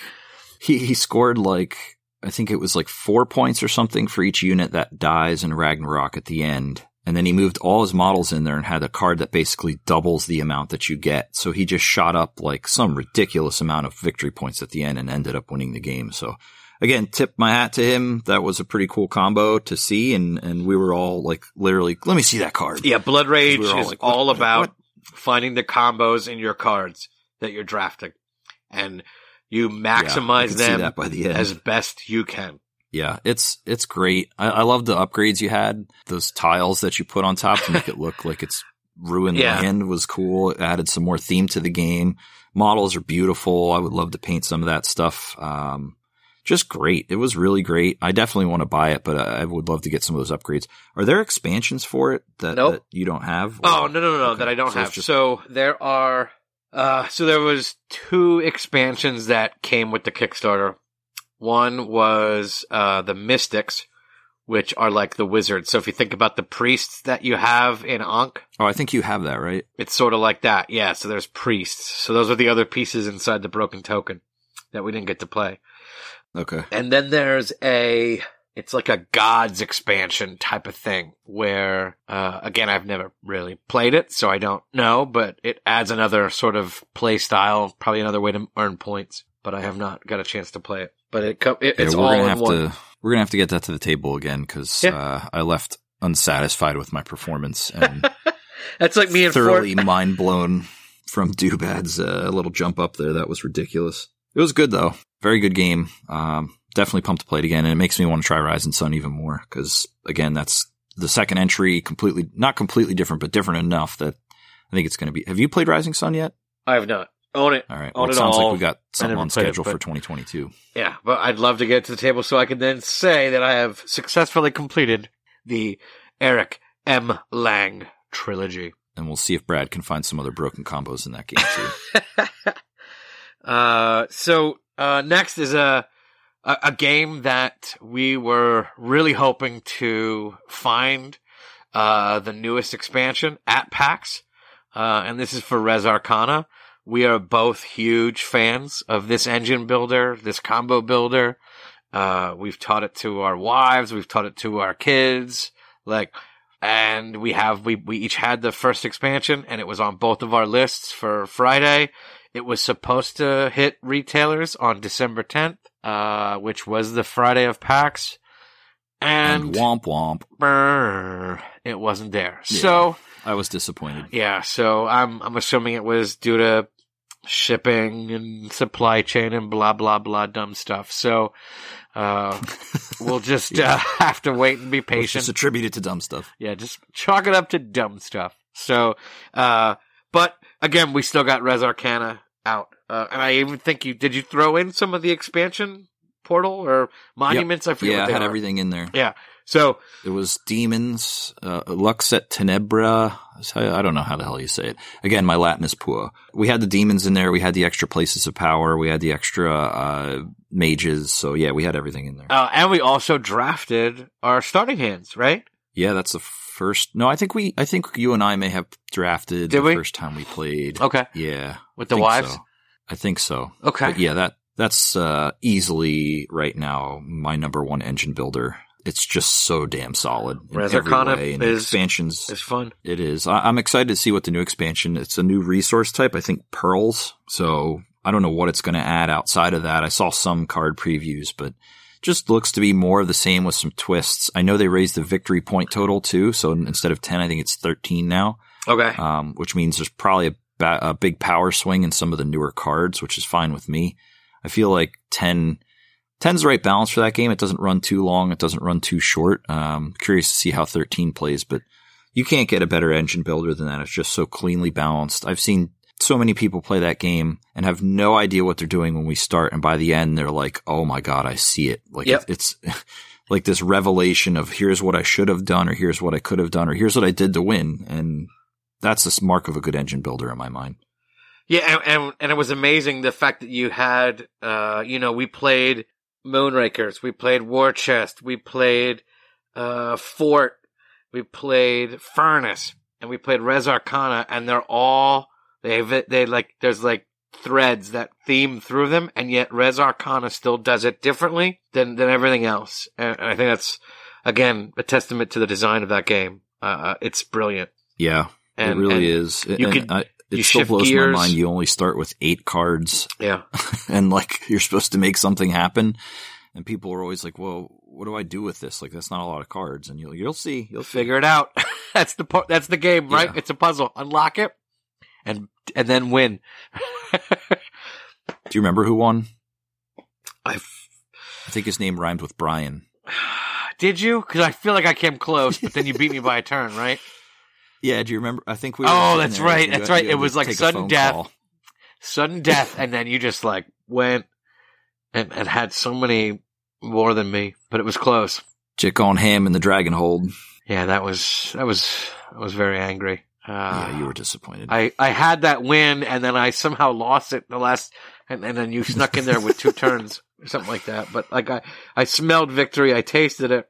he he scored like I think it was like four points or something for each unit that dies in Ragnarok at the end. And then he moved all his models in there and had a card that basically doubles the amount that you get. So he just shot up like some ridiculous amount of victory points at the end and ended up winning the game. So again, tip my hat to him. That was a pretty cool combo to see. And, and we were all like literally, let me see that card. Yeah, Blood Rage We all is like, all about what? finding the combos in your cards that you're drafting, and you maximize see them that by the end. as best you can. Yeah, it's it's great. I, I love the upgrades you had. Those tiles that you put on top to make it look like it's ruined [LAUGHS] Yeah. land was cool. It added some more theme to the game. Models are beautiful. I would love to paint some of that stuff. Um, just great. It was really great. I definitely want to buy it, but I would love to get some of those upgrades. Are there expansions for it that, Nope. that you don't have? Oh no no no Okay, that I don't so have. just- So there are. Uh, so there was two expansions that came with the Kickstarter. One was uh, the Mystics, which are like the wizards. So if you think about the priests that you have in Ankh, Oh, I think you have that, right? it's sort of like that. Yeah. So there's priests. So those are the other pieces inside the broken token that we didn't get to play. Okay. And then there's a, it's like a gods expansion type of thing where, uh, again, I've never really played it, so I don't know, but it adds another sort of play style, probably another way to earn points, but I have not got a chance to play it. But it, it Yeah, it's we're all gonna in have one. to we're gonna have to get that to the table again because Yeah. uh, I left unsatisfied with my performance [LAUGHS] and That's like me and Fort. thoroughly mind blown from [LAUGHS] Doobad's uh, little jump up there. That was ridiculous. It was good though. Very good game. Um, definitely pumped to play it again, and it makes me want to try Rising Sun even more because again, that's the second entry. Completely, not completely different, but different enough that I think it's going to be. Have you played Rising Sun yet? I have not. Own it. All right. Well, it it sounds all. like we got something on played it, schedule for 2022. Yeah, but I'd love to get to the table so I can then say that I have successfully completed the Eric M. Lang trilogy. And we'll see if Brad can find some other broken combos in that game too. [LAUGHS] uh, so uh, next is a, a a game that we were really hoping to find uh, the newest expansion at PAX. uh, and this is for Res Arcana. We are both huge fans of this engine builder, this combo builder. Uh, we've taught it to our wives, we've taught it to our kids, like, and we have, we, we each had the first expansion and it was on both of our lists for Friday. It was supposed to hit retailers on December 10th, uh, which was the Friday of PAX. And, And womp womp. brr, it wasn't there. Yeah. So, I was disappointed. yeah, so I'm I'm assuming it was due to shipping and supply chain and blah blah blah dumb stuff. So uh [LAUGHS] we'll just uh, [LAUGHS] have to wait and be Let's patient. just attribute it to dumb stuff. yeah, just chalk it up to dumb stuff. So uh but again, we still got Res Arcana out. Uh, and I even think you did you throw in some of the expansion portal or monuments? I forget Yeah, what I had are. everything in there. Yeah. So It was demons, uh, lux et tenebrae. I don't know how the hell you say it. Again, my Latin is poor. We had the demons in there. We had the extra places of power. We had the extra uh, mages. So yeah, we had everything in there. uh, and we also drafted our starting hands, right? yeah, that's the first. No, I think we. I think you and I may have drafted Did the we? first time we played. Okay. Yeah, With the think wives? so. I think so. Okay. But yeah, that that's uh, easily right now my number one engine builder. It's just so damn solid in every way. And is- expansions, It's fun. it is. I- I'm excited to see what the new expansion. It's a new resource type. I think pearls. So I don't know what it's going to add outside of that. I saw some card previews, but just looks to be more of the same with some twists. I know they raised the victory point total too. So instead of 10, I think it's 13 now Okay. um, which means there's probably a, ba- a big power swing in some of the newer cards, which is fine with me. I feel like 10, 10's the right balance for that game. It doesn't run too long. It doesn't run too short. Um, curious to see how 13 plays, but you can't get a better engine builder than that. It's just so cleanly balanced. I've seen so many people play that game and have no idea what they're doing when we start. And by the end, they're like, Oh my God, I see it. Like Yep. it's [LAUGHS] like this revelation of here's what I should have done or here's what I could have done or here's what I did to win. And that's the mark of a good engine builder in my mind. Yeah, and, and and it was amazing the fact that you had, uh, you know, we played Moonrakers, we played War Chest, we played uh, Fort, we played Furnace, and we played Res Arcana, and they're all they they like there's like threads that theme through them, and yet Res Arcana still does it differently than than everything else, and, and I think that's again a testament to the design of that game. Uh, it's brilliant. Yeah, And, it really is. you and could- I, it you still blows gears. my mind. You only start with eight cards Yeah. [LAUGHS] and like you're supposed to make something happen. And people are always like, well, what do I do with this? Like, that's not a lot of cards. And you'll, you'll see. You'll figure it out. [LAUGHS] that's the part. That's the game, right? Yeah. It's a puzzle. Unlock it, and and then win. [LAUGHS] Do you remember who won? I I think his name rhymed with Brian. [SIGHS] did you? Because I feel like I came close, but then you beat me by a turn, right? Yeah, do you remember? I think we. were Oh, that's there, right, that's right. It was like sudden death. call. Sudden death, and then you just like went and and had so many more than me, but it was close. Chick on ham in the dragon hold. Yeah, that was that was I was very angry. Uh, yeah, you were disappointed. I, I had that win and then I somehow lost it the last and, and then you [LAUGHS] snuck in there with two turns or something like that. But like I, I smelled victory, I tasted it,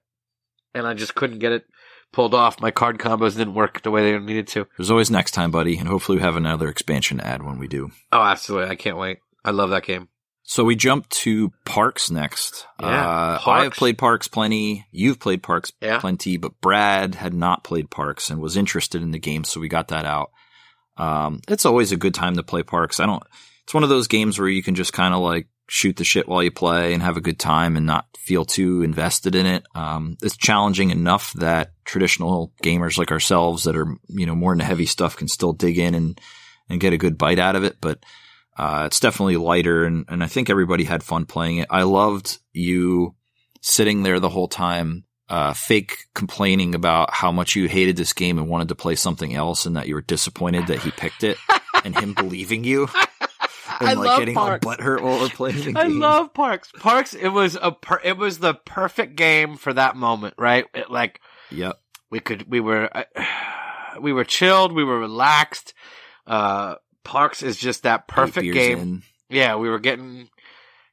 and I just couldn't get it pulled off. My card combos didn't work the way they needed to. There's always next time, buddy, and hopefully we have another expansion to add when we do. Oh, absolutely. I can't wait. I love that game. So we jump to Parks next. Yeah, uh, I have played Parks plenty. You've played Parks Yeah. plenty, but Brad had not played Parks and was interested in the game, so we got that out. Um, it's always a good time to play Parks. I don't. It's one of those games where you can just kind of like shoot the shit while you play and have a good time and not feel too invested in it. Um, it's challenging enough that traditional gamers like ourselves that are you know more into heavy stuff can still dig in and and get a good bite out of it, but. Uh, it's definitely lighter and, and I think everybody had fun playing it. I loved you sitting there the whole time, uh, fake complaining about how much you hated this game and wanted to play something else and that you were disappointed that he picked it [LAUGHS] and him believing you and I like love getting Parks. all butthurt while we're playing [LAUGHS] I game. love Parks. Parks. It was a per- it was the perfect game for that moment, right? It, like Yep. we could we were uh, [SIGHS] we were chilled, we were relaxed. Uh, Parks is just that perfect game. in. Yeah, we were getting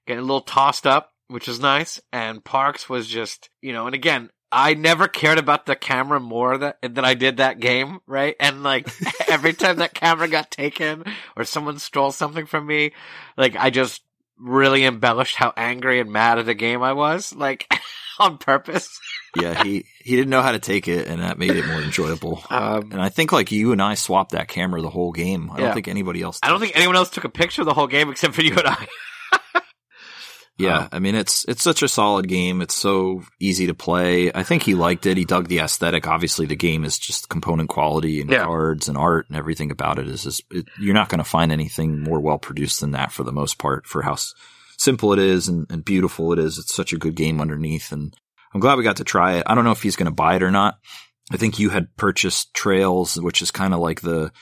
getting a little tossed up, which is nice. And Parks was just you know, and again, I never cared about the camera more that, than I did that game, right? And like [LAUGHS] every time that camera got taken or someone stole something from me, like I just really embellished how angry and mad at the game I was, like [LAUGHS] on purpose. [LAUGHS] yeah, he he didn't know how to take it, and that made it more enjoyable. Um, and I think like you and I swapped that camera the whole game. I Yeah. don't think anybody else. I don't think anyone else took a picture of the whole game except for you and I. [LAUGHS] Yeah, Um, I mean it's it's such a solid game. It's so easy to play. I think he liked it. He dug the aesthetic. Obviously, the game is just component quality and Yeah. cards and art and everything about it is just it, you're not going to find anything more well produced than that for the most part. For how s- simple it is and, and beautiful it is, it's such a good game underneath. And I'm glad we got to try it. I don't know if he's going to buy it or not. I think you had purchased Trails, which is kind of like the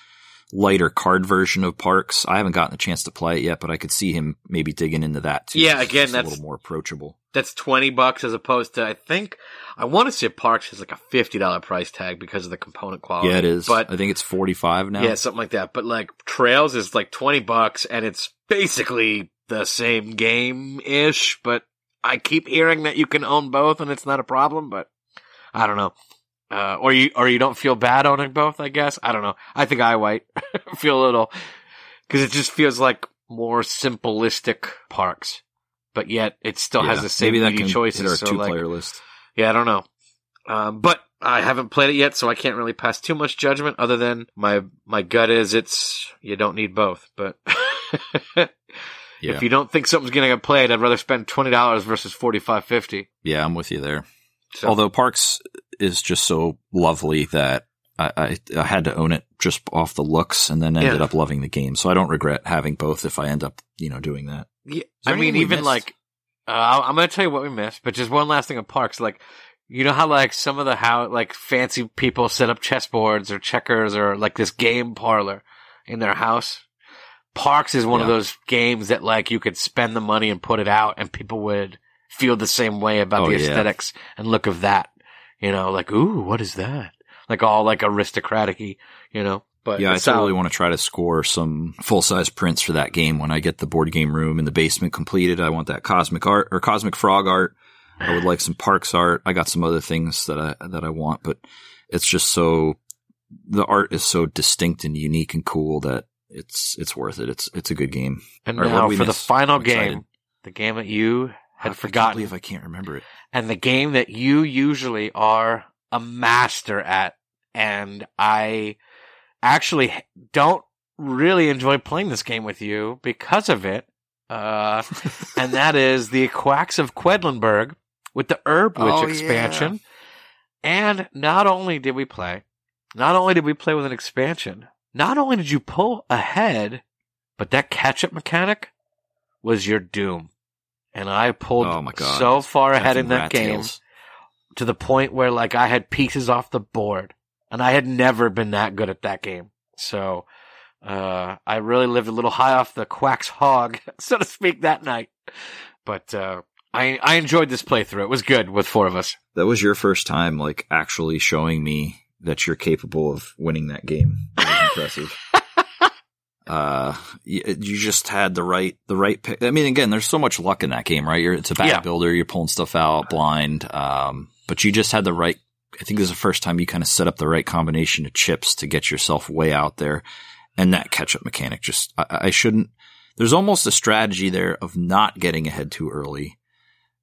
lighter card version of Parks. I haven't gotten a chance to play it yet, but I could see him maybe digging into that too. Yeah, It's again, just a little more approachable. That's 20 bucks as opposed to, I think, I want to say Parks has like a $50 price tag because of the component quality. Yeah, it is. But I think it's 45 now. Yeah, something like that. But like Trails is like 20 bucks and it's basically the same game ish, but I keep hearing that you can own both and it's not a problem, but I don't know. Uh, or you, or you don't feel bad owning both, I guess. I don't know. I think I might [LAUGHS] feel a little, cause it just feels like more simplistic parks, but yet it still has the same maybe that can choices. so two like, player list. yeah, I don't know. Um, but I haven't played it yet, so I can't really pass too much judgment other than my, my gut is it's, you don't need both, but [LAUGHS] Yeah, if you don't think something's going to get played, I'd rather spend $20 versus forty five fifty. yeah, I'm with you there. So, Although Parks is just so lovely that I, I, I had to own it just off the looks, and then ended Yeah. up loving the game. So I don't regret having both if I end up, you know, doing that. yeah, I mean, even missed? like, uh, I'm going to tell you what we missed, but just one last thing on parks. Like, you know how like some of the how like fancy people set up chessboards or checkers or like this game parlor in their house. Parks is one of those games that like you could spend the money and put it out and people would feel the same way about Oh, the yeah. aesthetics and look of that. You know, like, ooh, what is that? Like all like aristocratic you know, but yeah, I totally want to try to score some full size prints for that game when I get the board game room in the basement completed. I want that cosmic art or cosmic frog art. I would like some parks art. I got some other things that I that I want, but it's just so the art is so distinct and unique and cool that it's it's worth it. It's it's a good game. And All now for the final game, the game that you I had can't forgotten, believe I can't remember it. and the game that you usually are a master at, and I actually don't really enjoy playing this game with you because of it. Uh, [LAUGHS] and that is the Quacks of Quedlinburg with the Herb Witch Oh, expansion. And not only did we play, not only did we play with an expansion, not only did you pull ahead, but that catch up mechanic was your doom. And I pulled Oh my God. so far ahead in that game Tails. to the point where like I had pieces off the board and I had never been that good at that game. So, uh, I really lived a little high off the quack's hog, [LAUGHS] so to speak, that night. But, uh, I, I enjoyed this playthrough. It was good with four of us. That was your first time, like actually showing me that you're capable of winning that game. That was impressive. [LAUGHS] Uh, you, you just had the right, the right pick. I mean, again, there's so much luck in that game, right? You're, it's a bag Yeah. builder. You're pulling stuff out blind. Um, but you just had the right, I think this is the first time you kind of set up the right combination of chips to get yourself way out there. And that catch up mechanic just, I, I shouldn't, there's almost a strategy there of not getting ahead too early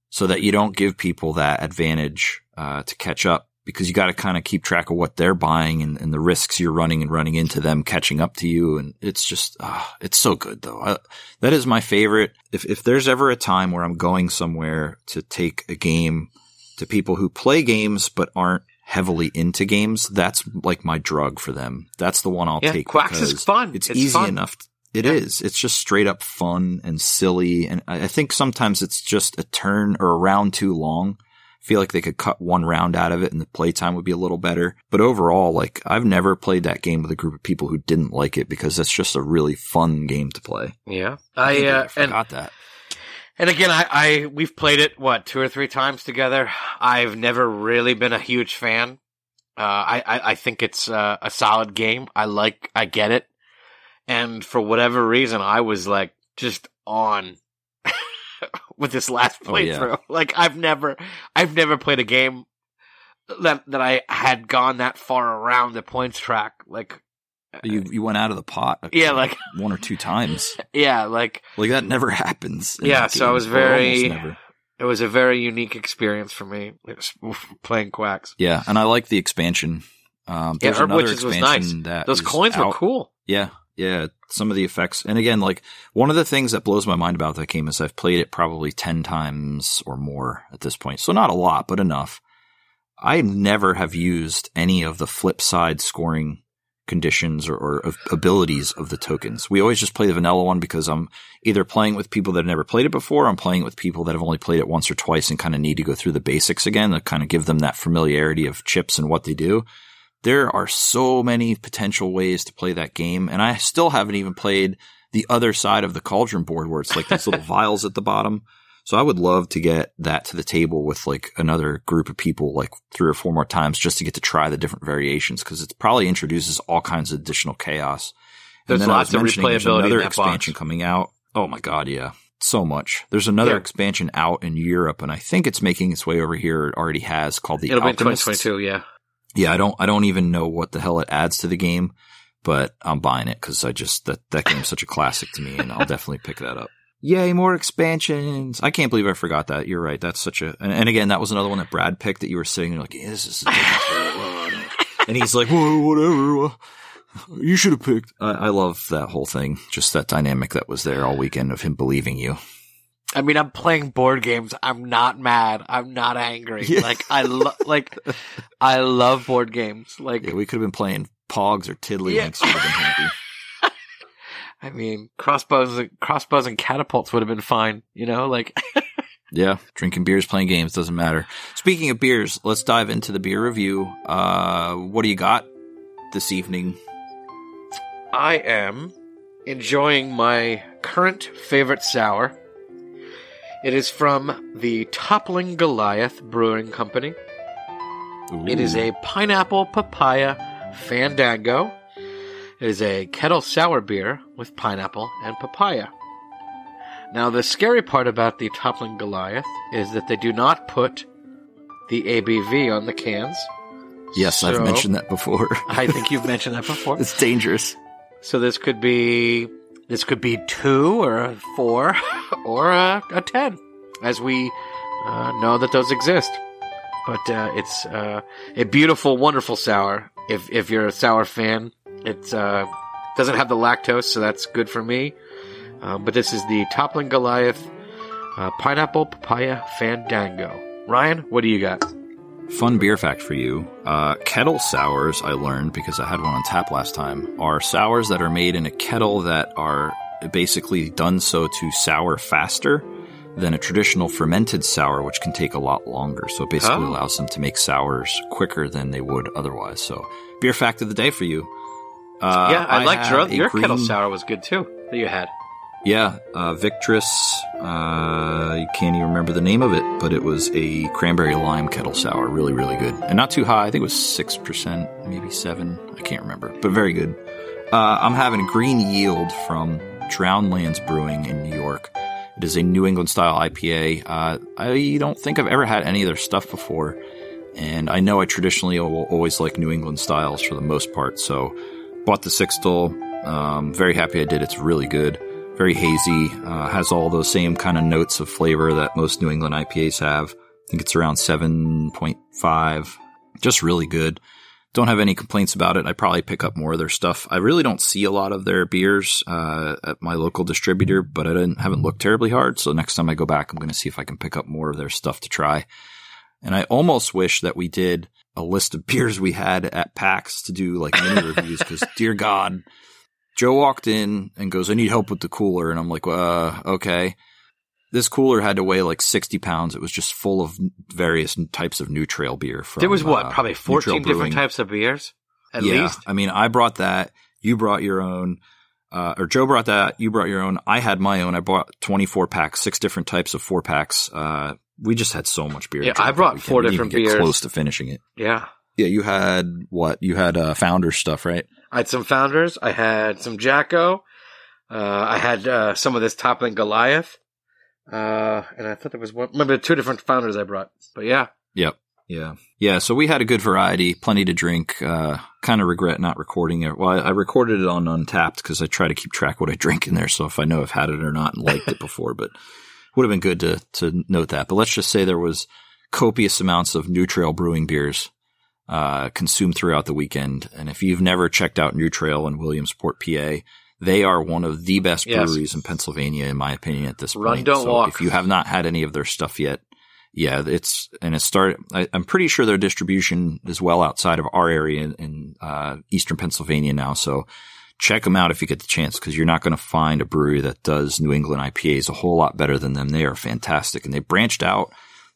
so that you don't give people that advantage, uh, to catch up because you got to kind of keep track of what they're buying and, and the risks you're running and running into them catching up to you. And it's just, uh, it's so good though. I, that is my favorite. If, if there's ever a time where I'm going somewhere to take a game to people who play games but aren't heavily into games, that's like my drug for them. That's the one I'll Yeah, take. Quacks is fun. It's, It's easy fun. enough. It is. Yeah. It's just straight up fun and silly. And I I think sometimes it's just a turn or a round too long. Feel like they could cut one round out of it and the playtime would be a little better. But overall, like I've never played that game with a group of people who didn't like it because that's just a really fun game to play. Yeah. I, I, uh, I and, forgot that. and again, I, I, we've played it, what, two or three times together. I've never really been a huge fan. Uh, I, I, I think it's uh, a solid game. I like, I get it. And for whatever reason, I was like just on with this last Oh, yeah. playthrough. [LAUGHS] Like I've never, I've never played a game that that I had gone that far around the points track. Like, You you went out of the pot. Yeah, like- [LAUGHS] one or two times. [LAUGHS] yeah, like Like that never happens. Yeah, so I was very- it was a very unique experience for me playing Quacks. Yeah, and I like the expansion. Um, Yeah, Herb another Witches was expansion nice. that Those coins were cool. Yeah, yeah. Some of the effects, and again, like one of the things that blows my mind about that game is I've played it probably ten times or more at this point. So not a lot, but enough. I never have used any of the flip side scoring conditions or, or abilities of the tokens. We always just play the vanilla one because I'm either playing with people that have never played it before, or I'm playing it with people that have only played it once or twice and kind of need to go through the basics again to kind of give them that familiarity of chips and what they do. There are so many potential ways to play that game, and I still haven't even played the other side of the cauldron board where it's like these little [LAUGHS] vials at the bottom. So I would love to get that to the table with like another group of people, like three or four more times, just to get to try the different variations because it probably introduces all kinds of additional chaos. There's then I lots was of replayability in Another expansion box. coming out. Oh my god, yeah, so much. There's another Yeah. expansion out in Europe, and I think it's making its way over here. It already has called the It'll be 2022. Yeah. Yeah, I don't I don't even know what the hell it adds to the game, but I'm buying it because I just that that game's such a classic to me, and I'll definitely pick that up. Yay, more expansions! I can't believe I forgot that. You're right. That's such a and, and again, that was another one that Brad picked that you were sitting there like, yeah, this is a [LAUGHS] and he's like, Whoa, whatever. You should have picked. I, I love that whole thing. Just that dynamic that was there all weekend of him believing you. I mean, I'm playing board games. I'm not mad. I'm not angry. Yeah. Like I love, like I love board games. Like Yeah, we could have been playing Pogs or Tiddlywinks. Yeah. Would have been happy. [LAUGHS] I mean, crossbows, and crossbows and catapults would have been fine. You know, like [LAUGHS] Yeah, drinking beers, playing games doesn't matter. Speaking of beers, let's dive into the beer review. Uh, what do you got this evening? I am enjoying my current favorite sour. It is from the Toppling Goliath Brewing Company. It is a pineapple papaya fandango. It is a kettle sour beer with pineapple and papaya. Now, the scary part about the Toppling Goliath is that they do not put the ABV on the cans. yes, I've mentioned that before. [LAUGHS] I think you've mentioned that before. it's dangerous. So this could be this could be two or four [LAUGHS] or a, a ten, as we uh, know that those exist. But uh, it's uh, a beautiful, wonderful sour. If if you're a sour fan, it uh, doesn't have the lactose, so that's good for me. Um, but this is the Toppling Goliath uh, Pineapple Papaya Fandango. Ryan, what do you got? Fun beer fact for you: uh, kettle sours. I learned because I had one on tap last time. Are sours that are made in a kettle that are basically done so to sour faster than a traditional fermented sour, which can take a lot longer. So it basically Oh. allows them to make sours quicker than they would otherwise. So beer fact of the day for you. Uh, yeah, I, liked have your, your kettle sour was good too. That you had. Yeah, uh, Victress. Uh, you can't even remember the name of it, but it was a cranberry lime kettle sour. Really, really good, and not too high. I think it was six percent, maybe seven. I can't remember, but very good. Uh, I'm having a green yield from Drowned Lands Brewing in New York. It is a New England style IPA. Uh, I don't think I've ever had any of their stuff before, and I know I traditionally will always like New England styles for the most part. So, bought the Sixtel. Um, very happy I did. It's really good. Very hazy. Uh, has all those same kind of notes of flavor that most New England IPAs have. I think it's around 7.5. Just really good. Don't have any complaints about it. I probably pick up more of their stuff. I really don't see a lot of their beers uh, at my local distributor, but I didn't, haven't looked terribly hard. So next time I go back, I'm going to see if I can pick up more of their stuff to try. And I almost wish that we did a list of [LAUGHS] beers we had at PAX to do like mini reviews because, [LAUGHS] dear God, Joe walked in and goes, I need help with the cooler. And I'm like, uh, okay. This cooler had to weigh like 60 pounds. It was just full of various types of New Trail beer. From, There was what, uh, probably 14 different types of beers? At yeah. least? I mean, I brought that. You brought your own. Uh, or Joe brought that. You brought your own. I had my own. I bought 24 packs, six different types of four packs. Uh, we just had so much beer. Yeah, I brought four different get beers. Close to finishing it. Yeah. Yeah, you had what? You had uh, founder stuff, right? I had some Founders. I had some Jacko. Uh, I had uh, some of this Toppling Goliath. Uh, and I thought there was one, maybe two different Founders I brought. But yeah. Yep. Yeah. Yeah. So we had a good variety, plenty to drink. Uh, kind of regret not recording it. Well, I, I recorded it on Untappd because I try to keep track what I drink in there. So if I know I've had it or not and liked it [LAUGHS] before, but would have been good to, to note that. But let's just say there was copious amounts of New Trail brewing beers, uh, consumed throughout the weekend. And if you've never checked out New Trail in Williamsport, PA, they are one of the best Yes. breweries in Pennsylvania, in my opinion, at this Run, point. don't so walk. if you have not had any of their stuff yet, yeah, it's and it started. I, I'm pretty sure their distribution is well outside of our area in, in uh, eastern Pennsylvania now. So check them out if you get the chance because you're not going to find a brewery that does New England IPAs a whole lot better than them. They are fantastic, and they branched out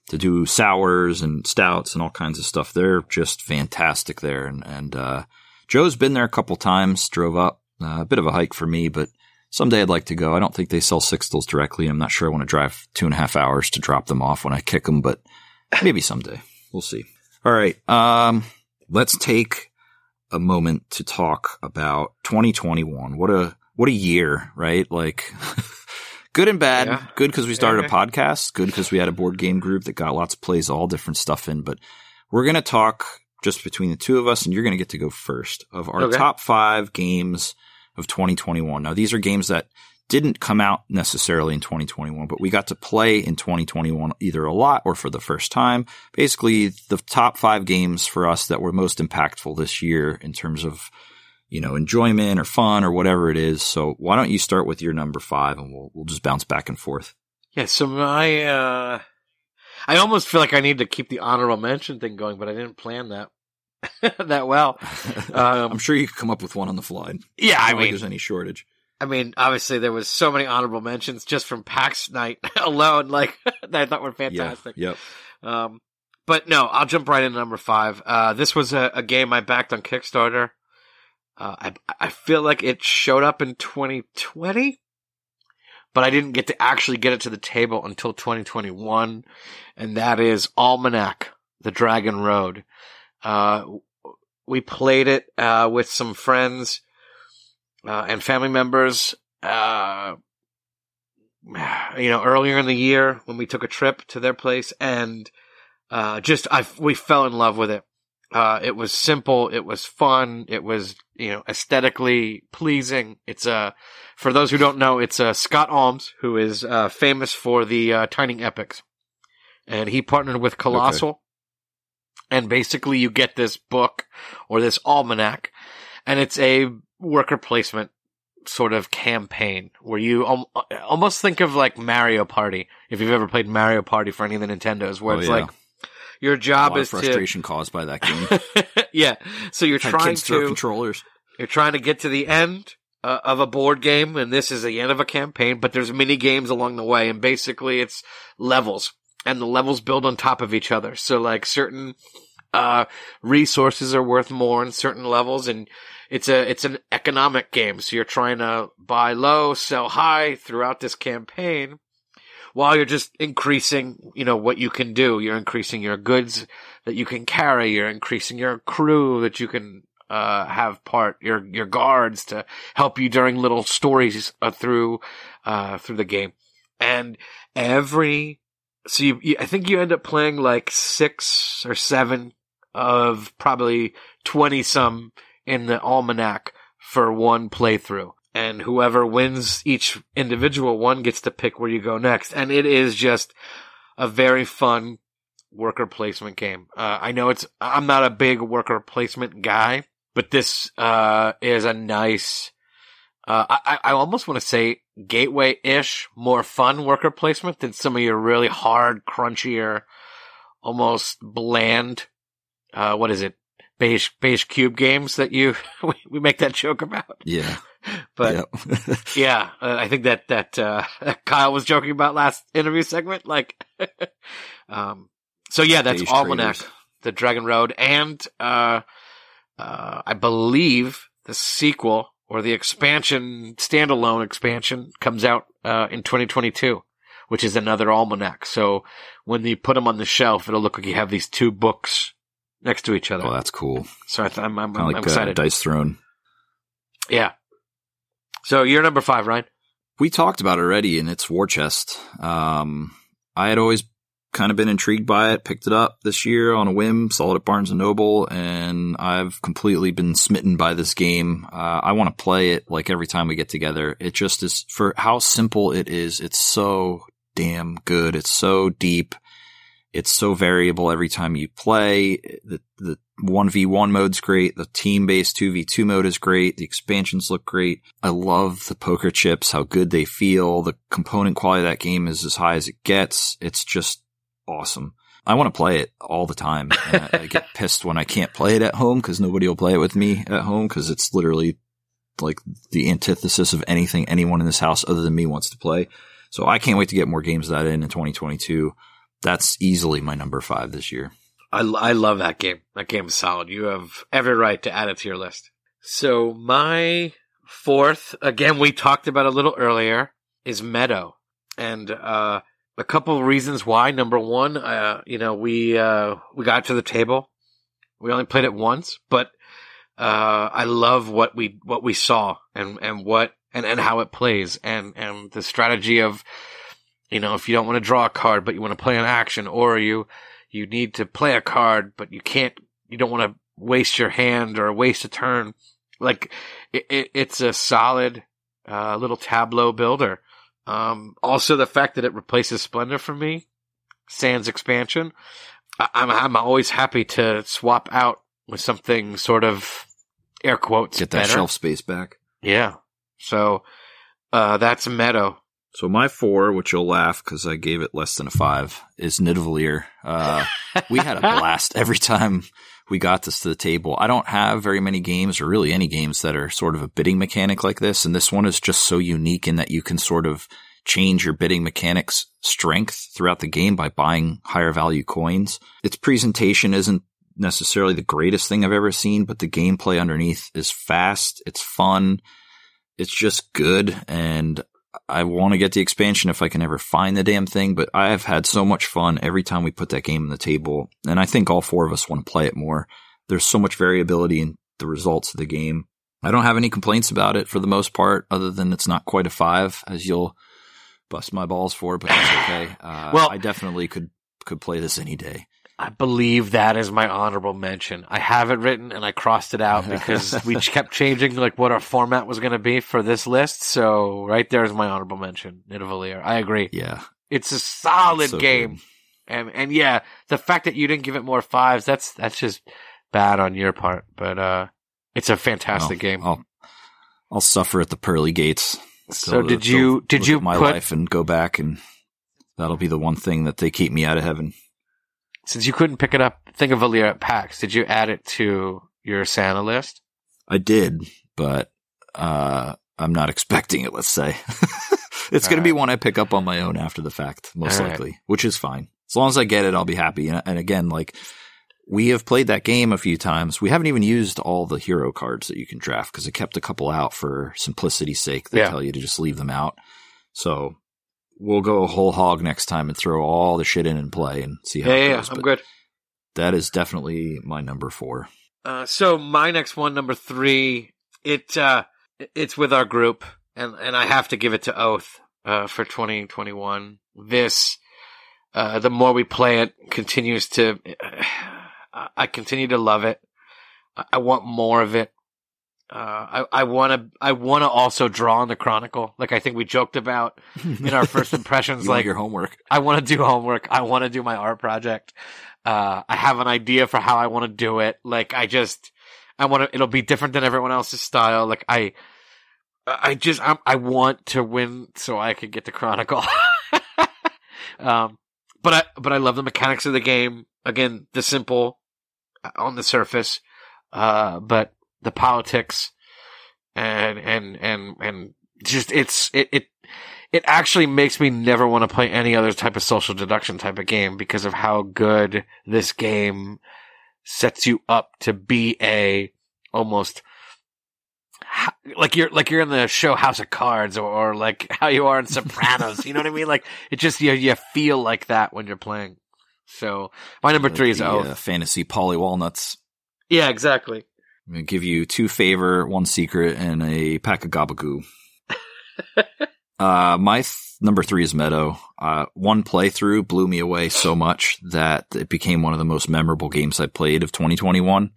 to do sours and stouts and all kinds of stuff. They're just fantastic there. And, and uh, Joe's been there a couple times, drove up. Uh, a bit of a hike for me, but someday I'd like to go. I don't think they sell sixtels directly. I'm not sure I want to drive two and a half hours to drop them off when I kick them, but maybe someday. We'll see. All right. Um, let's take a moment to talk about 2021. What a, what a year, right? Like [LAUGHS] good and bad. Yeah. Good because we started Yeah. a podcast. Good because we had a board game group that got lots of plays, all different stuff in, but we're going to talk just between the two of us and you're going to get to go first of our Okay. top five games of 2021. Now, these are games that didn't come out necessarily in 2021, but we got to play in 2021 either a lot or for the first time. Basically, the top five games for us that were most impactful this year in terms of, you know, enjoyment or fun or whatever it is. So why don't you start with your number five and we'll, we'll just bounce back and forth. Yeah, so my uh I almost feel like I need to keep the honorable mention thing going, but I didn't plan that [LAUGHS] that well. Um, [LAUGHS] I'm sure you could come up with one on the fly. Yeah, I I mean, there's any shortage. I mean, obviously there was so many honorable mentions just from PAX night [LAUGHS] alone, like that I thought were fantastic. Yeah. Yep. Um, but no, I'll jump right into number five. Uh, this was a, a game I backed on Kickstarter. Uh, I I feel like it showed up in 2020, but I didn't get to actually get it to the table until 2021, and that is Almanac: The Dragon Road. Uh, we played it uh, with some friends uh, and family members. Uh, you know, earlier in the year when we took a trip to their place, and uh, just I we fell in love with it. Uh, it was simple. It was fun. It was, you know, aesthetically pleasing. It's a, for those who don't know, it's uh, Scott Almes, who is uh, famous for the uh, Tiny Epics. And he partnered with Kolossal. And basically you get this book or this almanac and it's a worker placement sort of campaign where you al- almost think of like Mario Party. If you've ever played Mario Party for any of the Nintendos where Oh, it's yeah. like your job is to frustration caused by that game. [LAUGHS] yeah. So you're Had trying to controllers. you're trying to get to the end uh, of a board game, and this is the end of a campaign. But there's mini games along the way, and basically it's levels, and the levels build on top of each other. So like certain uh, resources are worth more in certain levels, and it's a it's an economic game. So you're trying to buy low, sell high throughout this campaign. While you're just increasing, you know, what you can do. You're increasing your goods that you can carry. You're increasing your crew that you can uh, have part your your guards to help you during little stories uh, through uh, through the game, and every so you, you I think you end up playing like six or seven of probably twenty some in the almanac for one playthrough. And whoever wins each individual one gets to pick where you go next. And it is just a very fun worker placement game. Uh, I know it's, I'm not a big worker placement guy, but this, uh, is a nice, uh, I, I almost want to say gateway-ish, more fun worker placement than some of your really hard, crunchier, almost bland, uh, what is it? Beige, beige cube games that you, [LAUGHS] we, we make that joke about. Yeah. [LAUGHS] But [LAUGHS] yeah, uh, I think that that uh, Kyle was joking about last interview segment. Like, um, so yeah, that's Beige Almanac, traders. the Dragon Road, and uh, uh, I believe the sequel or the expansion, standalone expansion, comes out uh, in 2022, which is another Almanac. So when you put them on the shelf, it'll look like you have these two books next to each other. Oh, that's cool. so I th- I'm, I'm, Kind I'm of like uh, excited. Dice Throne. yeah. So you're number five, Ryan. We talked about it already, and it's War Chest. Um, I had always kind of been intrigued by it, picked it up this year on a whim, saw it at Barnes and Noble, and I've completely been smitten by this game. Uh, I want to play it like every time we get together. It just is for how simple it is. It's so damn good. It's so deep. It's so variable every time you play. The, the 1v1 mode's great. The team based 2v2 mode is great. The expansions look great. I love the poker chips, how good they feel. The component quality of that game is as high as it gets. It's just awesome. I want to play it all the time. I, I get [LAUGHS] pissed when I can't play it at home because nobody will play it with me at home because it's literally like the antithesis of anything anyone in this house other than me wants to play. So I can't wait to get more games of that in in 2022. That's easily my number five this year. I, I love that game. That game is solid. You have every right to add it to your list. So my fourth, again, we talked about a little earlier, is Meadow. And, uh, a couple of reasons why. Number one, uh, you know, we, uh, we got to the table. We only played it once, but, uh, I love what we, what we saw and, and what, and, and how it plays and, and the strategy of, you know, if you don't want to draw a card, but you want to play an action or you, you need to play a card, but you can't, you don't want to waste your hand or waste a turn. Like it, it, it's a solid, uh, little tableau builder. Um, also the fact that it replaces Splendor for me, Sans expansion. I, I'm, I'm always happy to swap out with something sort of air quotes. Get that better. shelf space back. Yeah. So, uh, that's Meadow. So my four, which you'll laugh because I gave it less than a five, is Nidavellir. Uh, we had a [LAUGHS] blast every time we got this to the table. I don't have very many games or really any games that are sort of a bidding mechanic like this. And this one is just so unique in that you can sort of change your bidding mechanics strength throughout the game by buying higher value coins. Its presentation isn't necessarily the greatest thing I've ever seen, but the gameplay underneath is fast. It's fun. It's just good. And I want to get the expansion if I can ever find the damn thing, but I have had so much fun every time we put that game on the table. And I think all four of us want to play it more. There's so much variability in the results of the game. I don't have any complaints about it for the most part, other than it's not quite a five, as you'll bust my balls for, but that's okay. Uh, Well- I definitely could could play this any day. I believe that is my honorable mention. I have it written and I crossed it out [LAUGHS] because we kept changing like what our format was going to be for this list. So right there is my honorable mention, Nidavellir. I agree. Yeah, It's a solid so game. good. And and yeah, the fact that you didn't give it more fives, that's that's just bad on your part. But uh it's a fantastic Well, game. I'll I'll suffer at the pearly gates. so did you did you my put life and go back and that'll be the one thing that they keep me out of heaven. Since you couldn't pick it up, Nidavellir at PAX, did you add it to your Santa list? I did, but uh, I'm not expecting it. Let's say [LAUGHS] it's going to be one I pick up on my own after the fact, most Alright. likely, which is fine. As long as I get it, I'll be happy. And, and again, like we have played that game a few times. We haven't even used all the hero cards that you can draft because I kept a couple out for simplicity's sake. They Yeah. tell you to just leave them out. So we'll go whole hog next time and throw all the shit in and play and see how Yeah, it yeah, yeah, goes. I'm But good. That is definitely my number four. Uh, so my next one, number three, it uh, it's with our group, and and I have to give it to Oath uh, for 2021. This, uh, the more we play it, continues to. [SIGHS] I- I continue to love it. I want more of it. Uh, I I want to I want to also draw on the Chronicle, like I think we joked about in our first [LAUGHS] impressions. You like your homework. I want to do homework. I want to do my art project. Uh, I have an idea for how I want to do it. Like I just, I want to. It'll be different than everyone else's style. Like I, I just, I'm, I want to win so I can get the Chronicle. [LAUGHS] um, but I, but I love the mechanics of the game. Again, the simple uh, on the surface, uh, but the politics and and and and just it's it it it actually makes me never want to play any other type of social deduction type of game because of how good this game sets you up to be a almost like you're like you're in the show House of Cards or, or like [LAUGHS] how you are in Sopranos. you know what I mean? Like it just you you feel like that when you're playing. So my number three is the, Oath. uh, fantasy Paulie Walnuts. yeah, exactly. I'm gonna give you two favor, one secret, and a pack of gabagoo. [LAUGHS] Uh, my th- number three is Meadow. Uh, one playthrough blew me away so much that it became one of the most memorable games I played of 2021.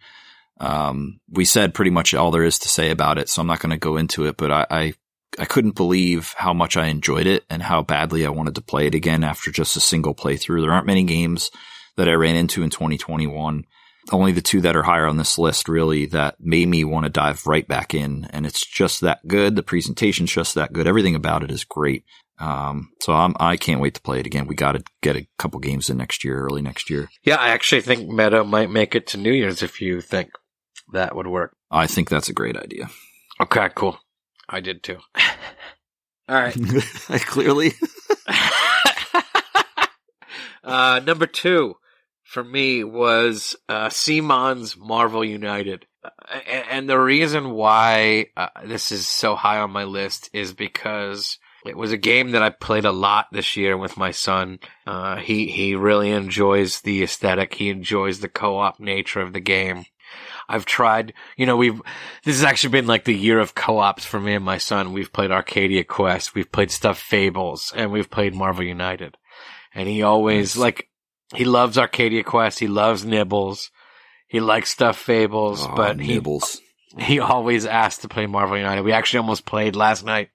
Um, we said pretty much all there is to say about it, so I'm not going to go into it, but I, I, I couldn't believe how much I enjoyed it and how badly I wanted to play it again after just a single playthrough. There aren't many games that I ran into in 2021 only the two that are higher on this list really that made me want to dive right back in. And it's just that good. The presentation's just that good. Everything about it is great. Um, so I'm, I can't wait to play it again. We got to get a couple games in next year, early next year. Yeah, I actually think Meadow might make it to New Year's if you think that would work. I think that's a great idea. Okay, cool. I did too. [LAUGHS] All right. I [LAUGHS] clearly. [LAUGHS] uh, number two for me was uh, CMON's Marvel United. Uh, and the reason why uh, this is so high on my list is because it was a game that I played a lot this year with my son. Uh, he he really enjoys the aesthetic. He enjoys the co-op nature of the game. I've tried, you know, we've, this has actually been like the year of co-ops for me and my son. We've played Arcadia Quest, we've played Stuffed Fables, and we've played Marvel United. And he always, like, he loves Arcadia Quest. He loves Nibbles. He likes Stuffed Fables, oh, but Nibbles. he he always asked to play Marvel United. We actually almost played last night.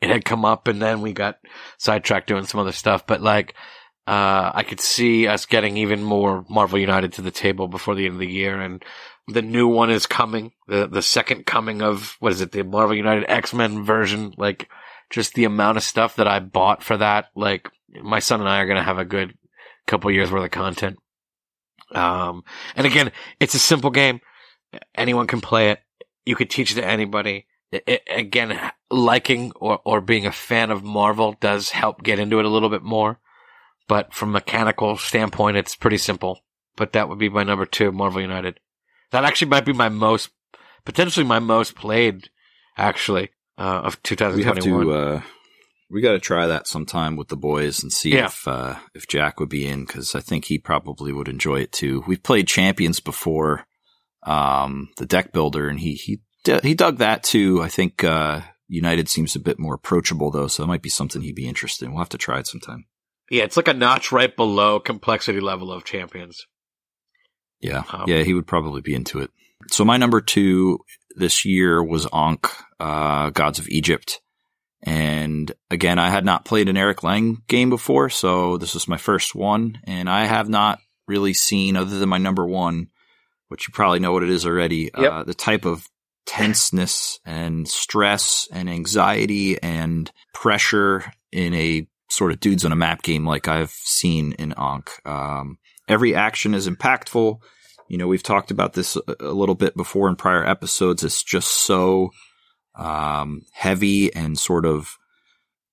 It had come up, and then we got sidetracked doing some other stuff. But like, uh, I could see us getting even more Marvel United to the table before the end of the year, and the new one is coming. The the second coming of what is it? The Marvel United X Men version. Like, just the amount of stuff that I bought for that. Like, my son and I are gonna have a good couple years worth of content. Um, and again, it's a simple game. Anyone can play it. You could teach it to anybody. It, it, again, liking or, or being a fan of Marvel does help get into it a little bit more. But from a mechanical standpoint, it's pretty simple. But that would be my number two, Marvel United. That actually might be my most, potentially my most played, actually, uh, of 2021. We have to, uh, we got to try that sometime with the boys and see yeah. if uh, if Jack would be in because I think he probably would enjoy it too. We've played Champions before, um, the deck builder, and he he he dug that too. I think uh, United seems a bit more approachable though, so it might be something he'd be interested in. We'll have to try it sometime. Yeah, it's like a notch right below complexity level of Champions. Yeah, um, yeah, he would probably be into it. So my number two this year was Ankh, uh, Gods of Egypt. And again, I had not played an Eric Lang game before, so this was my first one. And I have not really seen, other than my number one, which you probably know what it is already, yep. uh, the type of tenseness and stress and anxiety and pressure in a sort of dudes on a map game like I've seen in Ankh. Um, every action is impactful. You know, we've talked about this a, a little bit before in prior episodes. It's just so um, heavy and sort of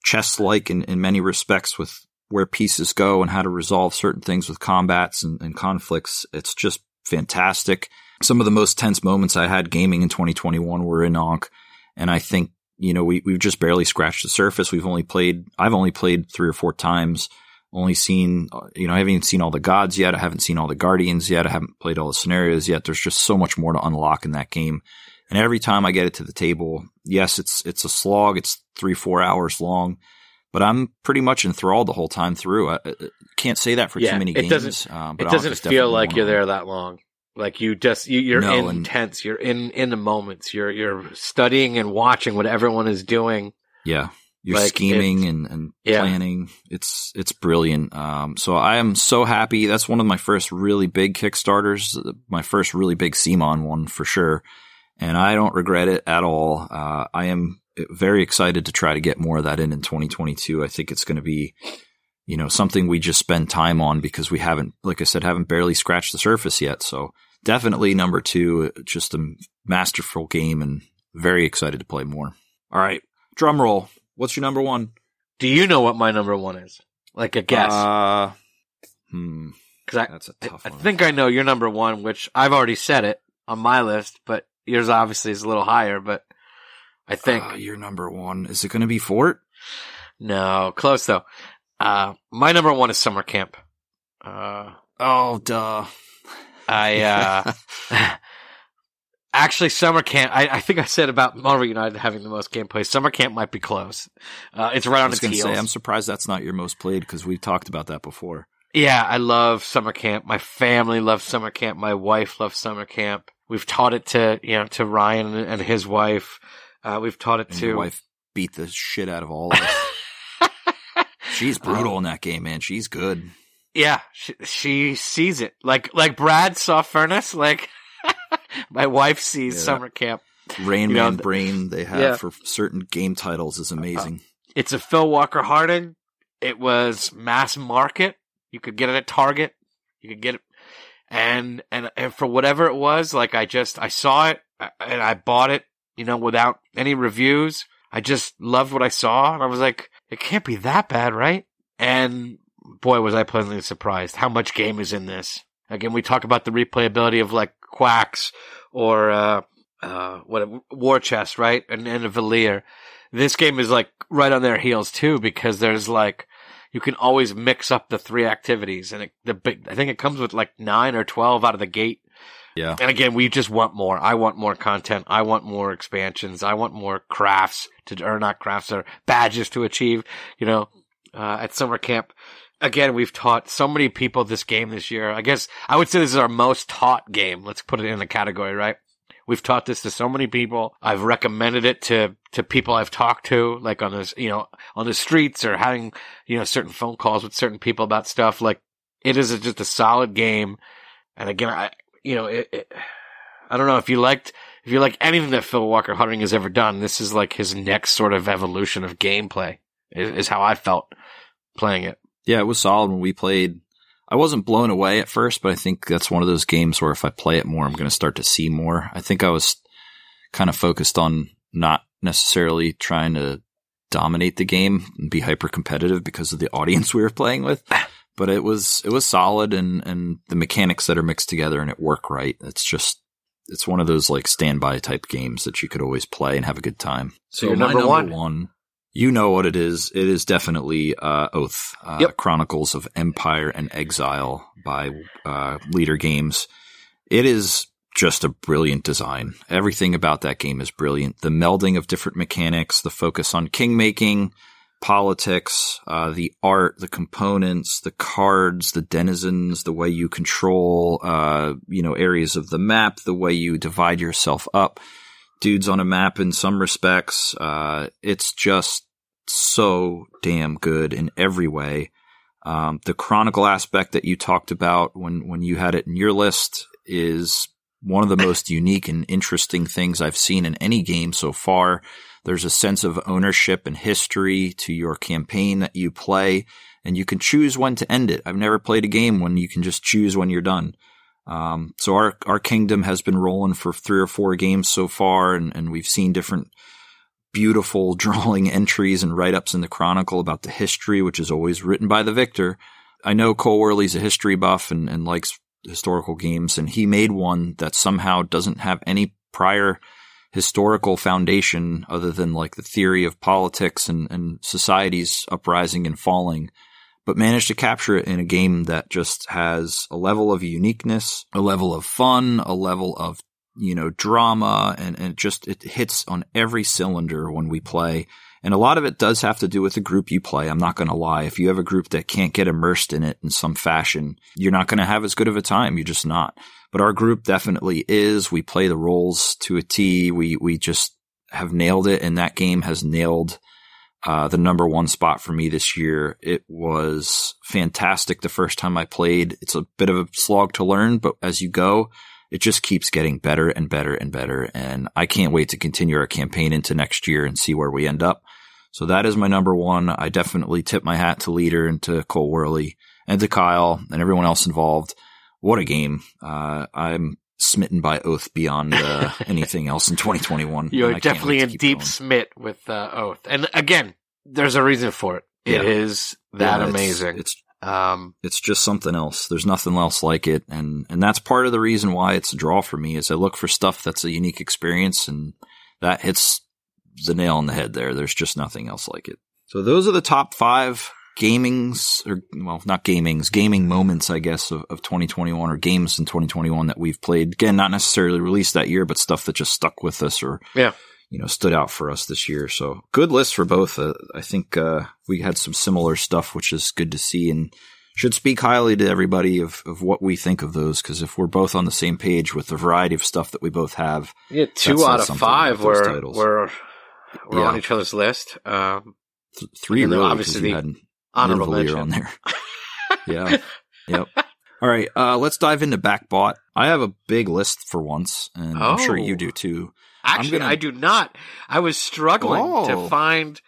chess like in, in many respects with where pieces go and how to resolve certain things with combats and, and, conflicts. It's just fantastic. Some of the most tense moments I had gaming in 2021 were in Ankh. And I think, you know, we, we've just barely scratched the surface. We've only played, I've only played three or four times, only seen, you know, I haven't even seen all the gods yet. I haven't seen all the guardians yet. I haven't played all the scenarios yet. There's just so much more to unlock in that game. And every time I get it to the table, yes, it's it's a slog. It's three four hours long, but I'm pretty much enthralled the whole time through. I, I can't say that for yeah, too many it games. Doesn't, um, it doesn't feel like you're there that long. Like you just you, are no, intense. You're in in the moments. You're you're studying and watching what everyone is doing. Yeah, you're like scheming and, and yeah. planning. It's it's brilliant. Um, so I am so happy. That's one of my first really big Kickstarters. My first really big CMON one for sure and I don't regret it at all. Uh, I am very excited to try to get more of that in in 2022. I think it's going to be, you know, something we just spend time on because we haven't, like I said, haven't barely scratched the surface yet. So definitely number two, just a masterful game and very excited to play more. All right, drum roll. What's your number one? Do you know what my number one is? Like a guess? Uh, hmm. Because I, That's a tough I, I think I know your number one, which I've already said it on my list, but Yours obviously is a little higher, but I think uh, your number one is it going to be Fort? No, close though. Uh, my number one is summer camp. Uh, oh, duh. I uh, [LAUGHS] [LAUGHS] actually, summer camp. I, I, think I said about Marvel United having the most gameplay. Summer camp might be close. Uh, it's right on its heels. Say, I'm surprised that's not your most played because we talked about that before. Yeah, I love summer camp. My family loves summer camp. My wife loves summer camp. We've taught it to you know to Ryan and his wife. Uh, we've taught it and to. Your wife beat the shit out of all of us. [LAUGHS] She's brutal in that game, man. She's good. Yeah, she, she sees it like like Brad saw Furnace. Like [LAUGHS] my wife sees yeah. summer camp. Rain you Man know, Brain they have yeah. for certain game titles is amazing. Uh, it's a Phil Walker-Harding. It was mass market. You could get it at Target. You could get it, and and and for whatever it was, like I just I saw it and I bought it. You know, without any reviews. I just loved what I saw, and I was like, it can't be that bad, right? And boy, was I pleasantly surprised how much game is in this. Again, we talk about the replayability of like Quacks or uh, uh, what War Chest, right? And and a Valier. This game is like right on their heels too because there's like you can always mix up the three activities, and it, the big, I think it comes with like nine or twelve out of the gate. Yeah. And again, we just want more. I want more content. I want more expansions. I want more crafts to, or not crafts, or badges to achieve. You know, uh, at summer camp. Again, we've taught so many people this game this year. I guess I would say this is our most taught game. Let's put it in the category, right? We've taught this to so many people. I've recommended it to, to people I've talked to, like on this, you know, on the streets or having, you know, certain phone calls with certain people about stuff. Like it is a, just a solid game. And again, I, you know, it, it, I don't know if you liked, if you like anything that Phil Walker-Harding has ever done, this is like his next sort of evolution of gameplay is, is how I felt playing it. Yeah, it was solid when we played I wasn't blown away at first, but I think that's one of those games where if I play it more, I'm going to start to see more. I think I was kind of focused on not necessarily trying to dominate the game and be hyper competitive because of the [LAUGHS] audience we were playing with. But it was it was solid and and the mechanics that are mixed together and it work right. It's just it's one of those like standby type games that you could always play and have a good time. So, so number, number one. one you know what it is. It is definitely uh, Oath, uh, yep. Chronicles of Empire and Exile by uh, Leder Games. It is just a brilliant design. Everything about that game is brilliant. The melding of different mechanics, the focus on king making, politics, uh, the art, the components, the cards, the denizens, the way you control, uh, you know, areas of the map, the way you divide yourself up dudes on a map in some respects. Uh, it's just so damn good in every way. Um, the chronicle aspect that you talked about when, when you had it in your list is one of the most [COUGHS] unique and interesting things I've seen in any game so far. There's a sense of ownership and history to your campaign that you play, and you can choose when to end it. I've never played a game when you can just choose when you're done. Um, so our our kingdom has been rolling for three or four games so far, and, and we've seen different beautiful [LAUGHS] drawing entries and write ups in the Chronicle about the history, which is always written by the victor. I know Cole Wehrle's a history buff and, and likes historical games, and he made one that somehow doesn't have any prior historical foundation other than like the theory of politics and, and society's uprising and falling but managed to capture it in a game that just has a level of uniqueness, a level of fun, a level of, you know, drama, and, and it just, it hits on every cylinder when we play. And a lot of it does have to do with the group you play. I'm not going to lie. If you have a group that can't get immersed in it in some fashion, you're not going to have as good of a time. You're just not. But our group definitely is. We play the roles to a T. We, we just have nailed it. And that game has nailed uh, the number one spot for me this year. It was fantastic the first time I played. It's a bit of a slog to learn, but as you go, it just keeps getting better and better and better. And I can't wait to continue our campaign into next year and see where we end up. So that is my number one. I definitely tip my hat to Leder and to Cole Wehrle and to Kyle and everyone else involved. What a game. Uh, I'm smitten by Oath beyond uh, [LAUGHS] anything else in 2021. You're definitely in deep going. smit with uh, Oath, and again, there's a reason for it. It yeah. is that yeah, it's, amazing. It's um, it's just something else. There's nothing else like it, and and that's part of the reason why it's a draw for me. Is I look for stuff that's a unique experience, and that hits the nail on the head. There, there's just nothing else like it. So those are the top five gamings or well, not gamings, gaming moments, I guess, of, of 2021 or games in 2021 that we've played. Again, not necessarily released that year, but stuff that just stuck with us or Yeah. you know stood out for us this year. So good list for both. Uh, I think uh, we had some similar stuff, which is good to see and should speak highly to everybody of, of what we think of those. Because if we're both on the same page with the variety of stuff that we both have, Yeah, two out of five were were were Yeah. on each other's list. Um, th- three really, obviously you had honorable mention. on there. yeah. [LAUGHS] Yep. All right. Uh, let's dive into Backbot. I have a big list for once, and I'm sure Oh. you do too. Actually, gonna- I do not. I was struggling Oh. to find.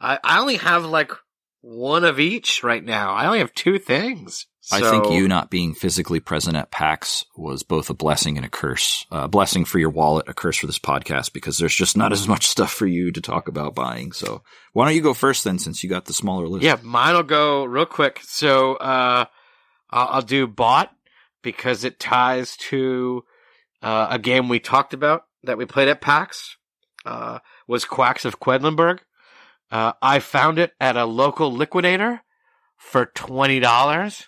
I, I only have like one of each right now. I only have two things. I think you not being physically present at PAX was both a blessing and a curse. Uh, a blessing for your wallet, a curse for this podcast, because there's just not as much stuff for you to talk about buying. So why don't you go first then, since you got the smaller list? Yeah, mine will go real quick. So uh, I'll, I'll do bot because it ties to uh, a game we talked about that we played at PAX. Uh, was Quacks of Quedlinburg. Uh, I found it at a local liquidator for twenty dollars,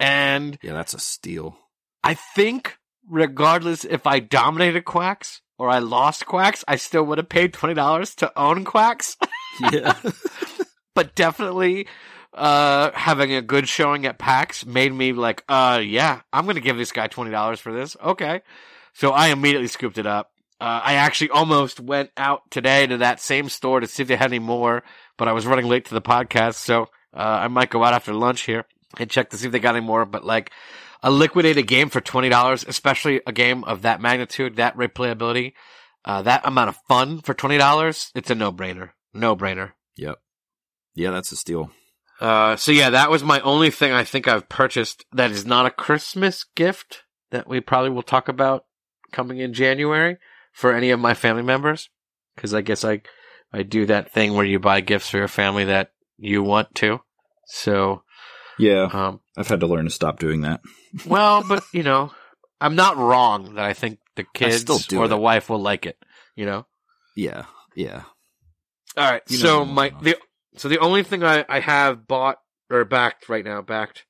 and Yeah, that's a steal. I think regardless if I dominated Quacks or I lost Quacks, I still would have paid twenty dollars to own Quacks. [LAUGHS] Yeah. but definitely uh having a good showing at PAX made me like, uh yeah, I'm gonna give this guy twenty dollars for this. Okay. So I immediately scooped it up. Uh, I actually almost went out today to that same store to see if they had any more, but I was running late to the podcast, so uh, I might go out after lunch here and check to see if they got any more. But like a liquidated game for twenty dollars, especially a game of that magnitude, that replayability, uh, that amount of fun for twenty dollars, it's a no brainer. No brainer. yep. Yeah, that's a steal. Uh, so yeah, that was my only thing I think I've purchased that is not a Christmas gift that we probably will talk about coming in January for any of my family members. Cause I guess I, I do that thing where you buy gifts for your family that you want to. So, Yeah, um, I've had to learn to stop doing that. [LAUGHS] well, but you know, I'm not wrong that I think the kids or the wife will like it, you know? Yeah, yeah. All right. You so my the so the only thing I I have bought or backed right now backed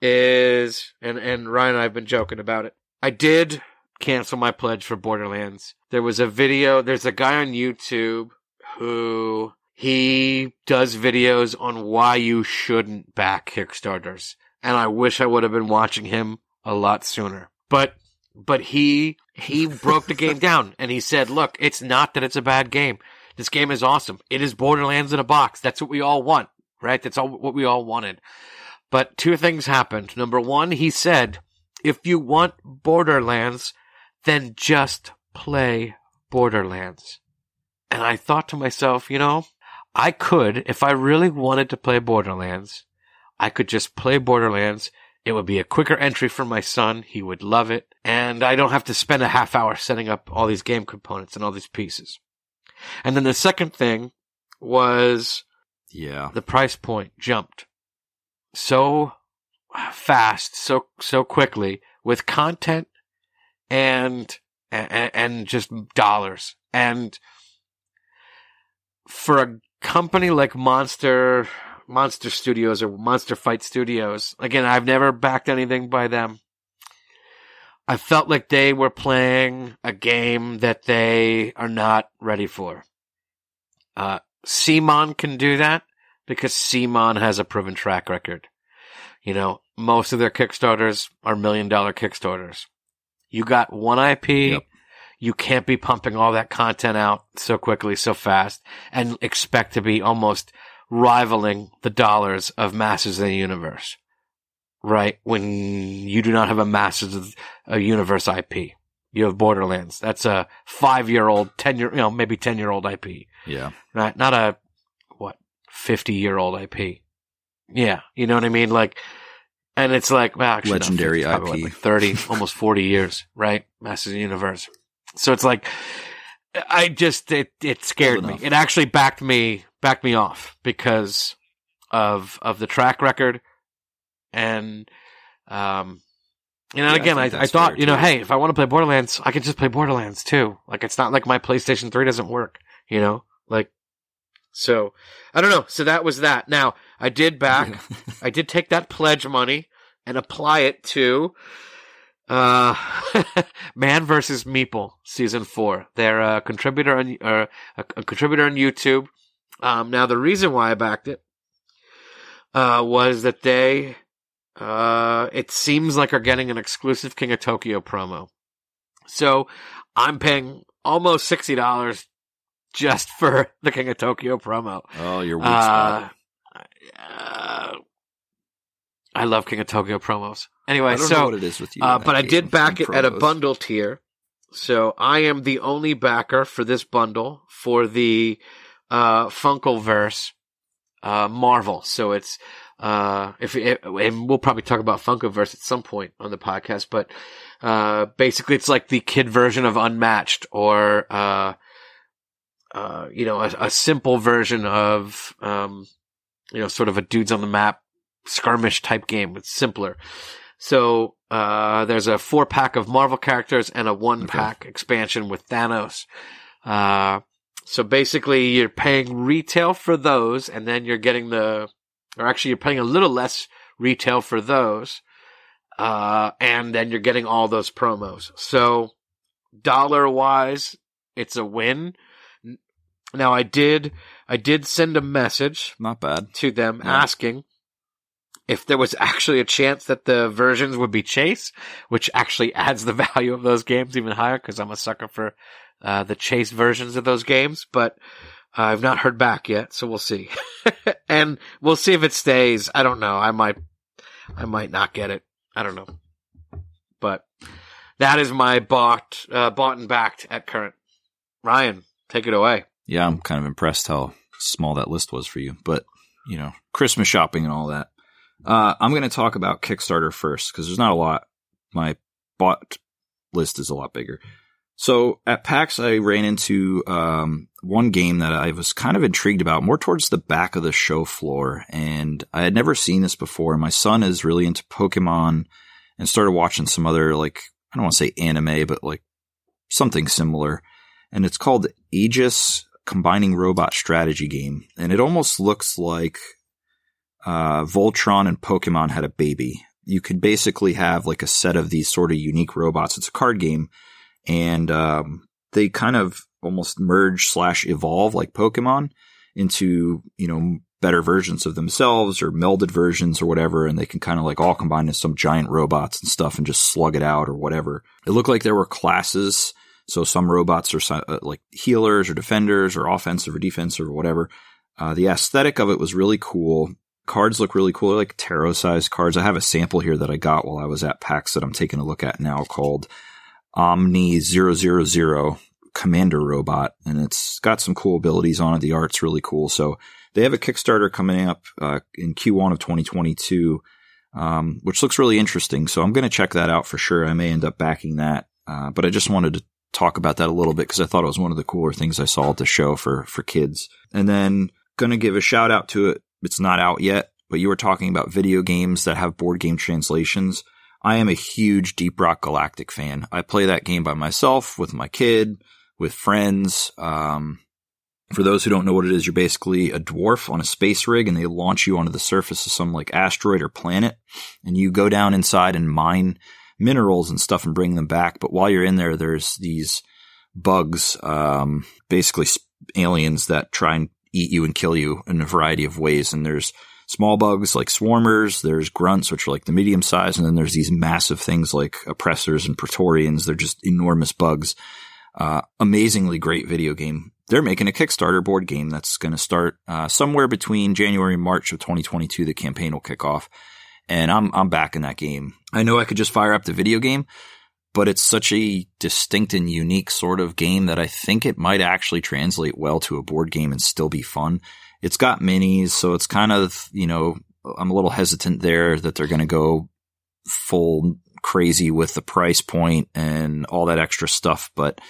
is and and Ryan and I've been joking about it. I did cancel my pledge for Borderlands. There was a video. There's a guy on YouTube who he does videos on why you shouldn't back Kickstarters, and I wish I would have been watching him a lot sooner. But but he he [LAUGHS] broke the game down and he said, "Look, it's not that it's a bad game. This game is awesome. It is Borderlands in a box. That's what we all want, right? That's all what we all wanted." But two things happened. Number one, he said, "If you want Borderlands, then just play Borderlands." And I thought to myself, you know, I could, if I really wanted to play Borderlands, I could just play Borderlands. It would be a quicker entry for my son. He would love it. And I don't have to spend a half hour setting up all these game components and all these pieces. And then the second thing was Yeah. the price point jumped so fast, so so quickly with content and and, and just dollars. And for a company like Monster Monster Studios or Monster Fight Studios, again, I've never backed anything by them. I felt like they were playing a game that they are not ready for. Uh, CMON can do that because CMON has a proven track record. You know, most of their Kickstarters are million dollar Kickstarters. You got one IP. Yep. You can't be pumping all that content out so quickly, so fast, and expect to be almost rivaling the dollars of Masters of the Universe. Right? When you do not have a Masters of a Universe IP. You have Borderlands. That's a five year old, ten year, you know, maybe ten year old IP Yeah. right? Not a what fifty year old IP. Yeah, you know what I mean. Like, and it's like well, actually, not Legendary 50, IP. like thirty, almost forty years, right? Masters of the Universe. So it's like, I just it it scared me. It actually backed me backed me off because of of the track record, and um. And Yeah, again, I, think I, thought, you know, too. hey, if I want to play Borderlands, I can just play Borderlands too. Like, it's not like my PlayStation 3 doesn't work, you know? Like, So I don't know. So that was that. Now I did back. [LAUGHS] I did take that pledge money and apply it to uh, [LAUGHS] Man versus Meeple season four. They're a contributor on uh, a, a contributor on YouTube. Um, now the reason why I backed it uh, was that they uh, it seems like are getting an exclusive King of Tokyo promo. So I'm paying almost sixty dollars just [LAUGHS] for the King of Tokyo promo. Oh, you're weak Uh, uh, I love King of Tokyo promos. Anyway, I don't so know what it is with you. uh, but I did back it at a bundle tier. So I am the only backer for this bundle for the uh, Funkoverse uh, Marvel. So it's uh, if it, and we'll probably talk about Funkoverse at some point on the podcast, but uh, basically it's like the kid version of Unmatched or uh, uh, you know a, a simple version of um, you know sort of a dudes on the map skirmish type game. It's simpler. So uh, there's a four pack of Marvel characters and a one pack expansion with Thanos. Uh, so basically, you're paying retail for those, and then you're getting the, or actually, you're paying a little less retail for those, uh, and then you're getting all those promos. So dollar wise, it's a win. Now I did, I did send a message Not bad. to them asking if there was actually a chance that the versions would be chase, which actually [LAUGHS] adds the value of those games even higher because I'm a sucker for uh, the chase versions of those games. But I've not heard back yet, so we'll see, [LAUGHS] and we'll see if it stays. I don't know. I might, I might not get it. I don't know, but that is my bought, uh, bought and backed at current. Ryan, take it away. Yeah, I'm kind of impressed how small that list was for you. But, you know, Christmas shopping and all that. Uh, I'm going to talk about Kickstarter first because there's not a lot. My bought list is a lot bigger. So at PAX, I ran into um, one game that I was kind of intrigued about, more towards the back of the show floor. And I had never seen this before. My son is really into Pokemon and started watching some other, like, I don't want to say anime, but like something similar. And it's called Aegis Combining Robot Strategy Game. And it almost looks like uh, Voltron and Pokemon had a baby. You could basically have like a set of these sort of unique robots. It's a card game and um, they kind of almost merge slash evolve like Pokemon into you know better versions of themselves or melded versions or whatever, and they can kind of like all combine into some giant robots and stuff and just slug it out or whatever. It looked like there were classes, so some robots are uh, like healers or defenders or offensive or defensive or whatever. Uh, the aesthetic of it was really cool. Cards look really cool, They're like tarot sized cards. I have a sample here that I got while I was at PAX that I'm taking a look at now called Omni 000 Commander Robot, and it's got some cool abilities on it. The art's really cool. So they have a Kickstarter coming up uh, in Q1 of 2022, um, which looks really interesting. So I'm going to check that out for sure. I may end up backing that, uh, but I just wanted to talk about that a little bit because I thought it was one of the cooler things I saw at the show for for kids. And then going to give a shout out to it. It's not out yet, but you were talking about video games that have board game translations. I am a huge Deep Rock Galactic fan. I play that game by myself, with my kid, with friends. Um, for those who don't know what it is, you're basically a dwarf on a space rig and they launch you onto the surface of some like asteroid or planet and you go down inside and mine minerals and stuff and bring them back. But while you're in there, there's these bugs, um, basically aliens that try and eat you and kill you in a variety of ways. And there's small bugs like swarmers, there's grunts, which are like the medium size, and then there's these massive things like oppressors and praetorians. They're just enormous bugs. Uh, amazingly great video game. They're making a Kickstarter board game that's going to start uh, somewhere between January and March of 2022. The campaign will kick off, and I'm I'm back in that game. I know I could just fire up the video game, but it's such a distinct and unique sort of game that I think it might actually translate well to a board game and still be fun. It's got minis, so it's kind of, you know, I'm a little hesitant there that they're going to go full crazy with the price point and all that extra stuff, but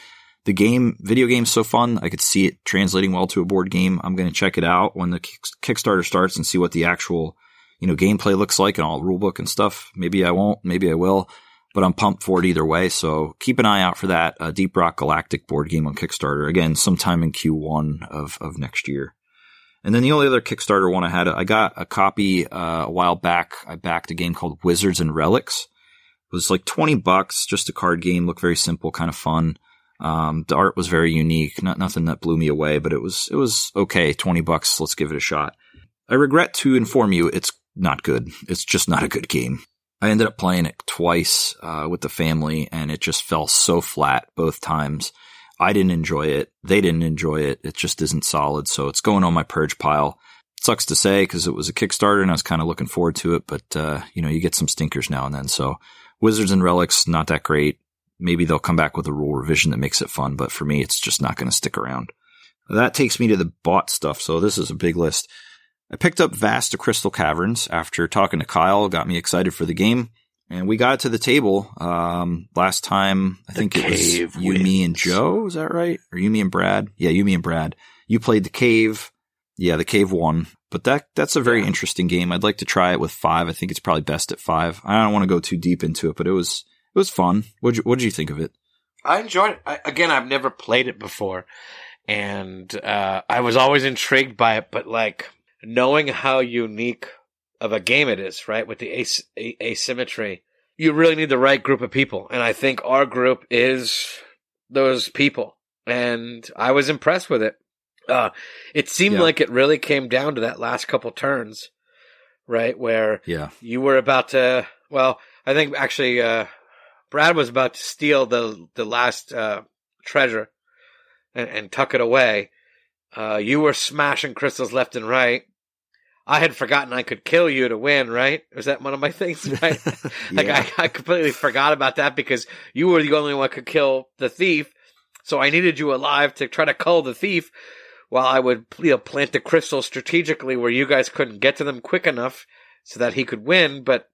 the game, video game's so fun. I could see it translating well to a board game. I'm going to check it out when the Kickstarter starts and see what the actual, you know, gameplay looks like and all rulebook and stuff. Maybe I won't, maybe I will but I'm pumped for it either way. So keep an eye out for that uh, Deep Rock Galactic board game on Kickstarter again sometime in Q1 of of next year. And then the only other Kickstarter one I had, I got a copy uh, a while back. I backed a game called Wizards and Relics. It was like 20 bucks, just a card game, looked very simple, kind of fun. Um, the art was very unique, not nothing that blew me away, but it was it was okay. 20 bucks, let's give it a shot. I regret to inform you, it's not good. It's just not a good game. I ended up playing it twice uh, with the family, and it just fell so flat both times. I didn't enjoy it. They didn't enjoy it. It just isn't solid. So it's going on my purge pile. It sucks to say because it was a Kickstarter and I was kind of looking forward to it, but, uh, you know, you get some stinkers now and then. So Wizards and Relics, not that great. Maybe they'll come back with a rule revision that makes it fun, but for me, it's just not going to stick around. That takes me to the bought stuff. So this is a big list. I picked up Vast of Crystal Caverns after talking to Kyle, got me excited for the game. And we got to the table um, last time. I The think it was cave you, me, and. Joe. Is that right? Or you, me, and Brad? Yeah, you, me, and Brad. You played the cave. Yeah, the cave won. But that that's a very Yeah. interesting game. I'd like to try it with five. I think it's probably best at five. I don't want to go too deep into it, but it was it was fun. What what did you think of it? I enjoyed it. I, again, I've never played it before, and uh, I was always intrigued by it. But like knowing how unique of a game it is, right, with the as- a- asymmetry, you really need the right group of people, and I think our group is those people. And I was impressed with it. Uh, it seemed Yeah. like it really came down to that last couple turns, right, where Yeah, you were about to well i think actually uh brad was about to steal the the last uh treasure and, and tuck it away uh you were smashing crystals left and right i had forgotten i could kill you to win right was that one of my things [LAUGHS] right like I, I completely forgot about that because you were the only one who could kill the thief so i needed you alive to try to cull the thief while i would you know plant the crystals strategically where you guys couldn't get to them quick enough so that he could win. But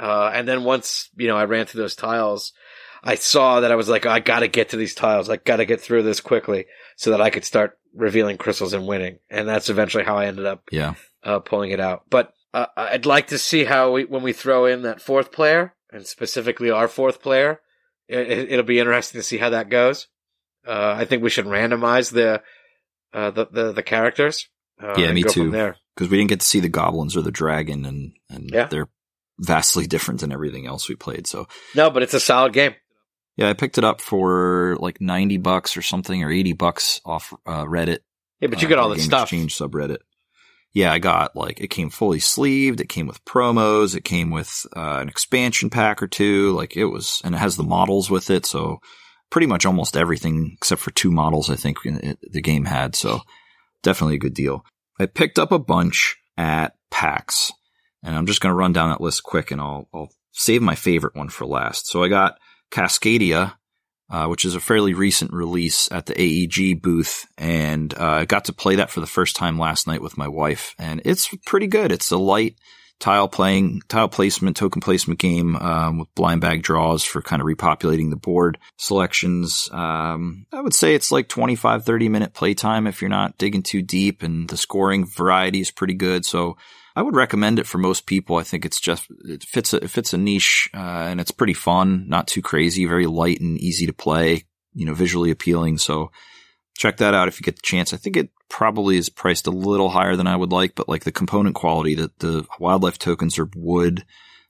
uh, and then once you know I ran through those tiles, I saw that I was like, I got to get to these tiles. I got to get through this quickly so that I could start revealing crystals and winning. And that's eventually how I ended up yeah, uh, pulling it out. But uh, I'd like to see how we when we throw in that fourth player and specifically our fourth player. It, it'll be interesting to see how that goes. Uh, I think we should randomize the uh, the, the the characters. Uh, Yeah, me too. There. because we didn't get to see the goblins or the dragon, and and Yeah. they're vastly different than everything else we played. So No, but it's a solid game. yeah, I picked it up for like ninety bucks or something, or eighty bucks off uh, Reddit. Yeah, but you uh, get all the stuff. Exchange subreddit. Yeah, I got like it came fully sleeved. It came with promos. It came with uh, an expansion pack or two. Like it was, and it has the models with it. So pretty much almost everything except for two models. I think it, the game had. So definitely a good deal. I picked up a bunch at PAX, and I'm just going to run down that list quick, and I'll I'll save my favorite one for last. So I got Cascadia, uh, which is a fairly recent release at the AEG booth, and uh, I got to play that for the first time last night with my wife, and it's pretty good. It's a light tile playing, tile placement, token placement game um, with blind bag draws for kind of repopulating the board selections. Um, I would say it's like 25, 30 minute playtime if you're not digging too deep, and the scoring variety is pretty good. So I would recommend it for most people. I think it's just it fits a, it fits a niche uh, and it's pretty fun, not too crazy, very light and easy to play. You know, visually appealing. So check that out if you get the chance. I think it probably is priced a little higher than I would like, but like the component quality, that the wildlife tokens are wood.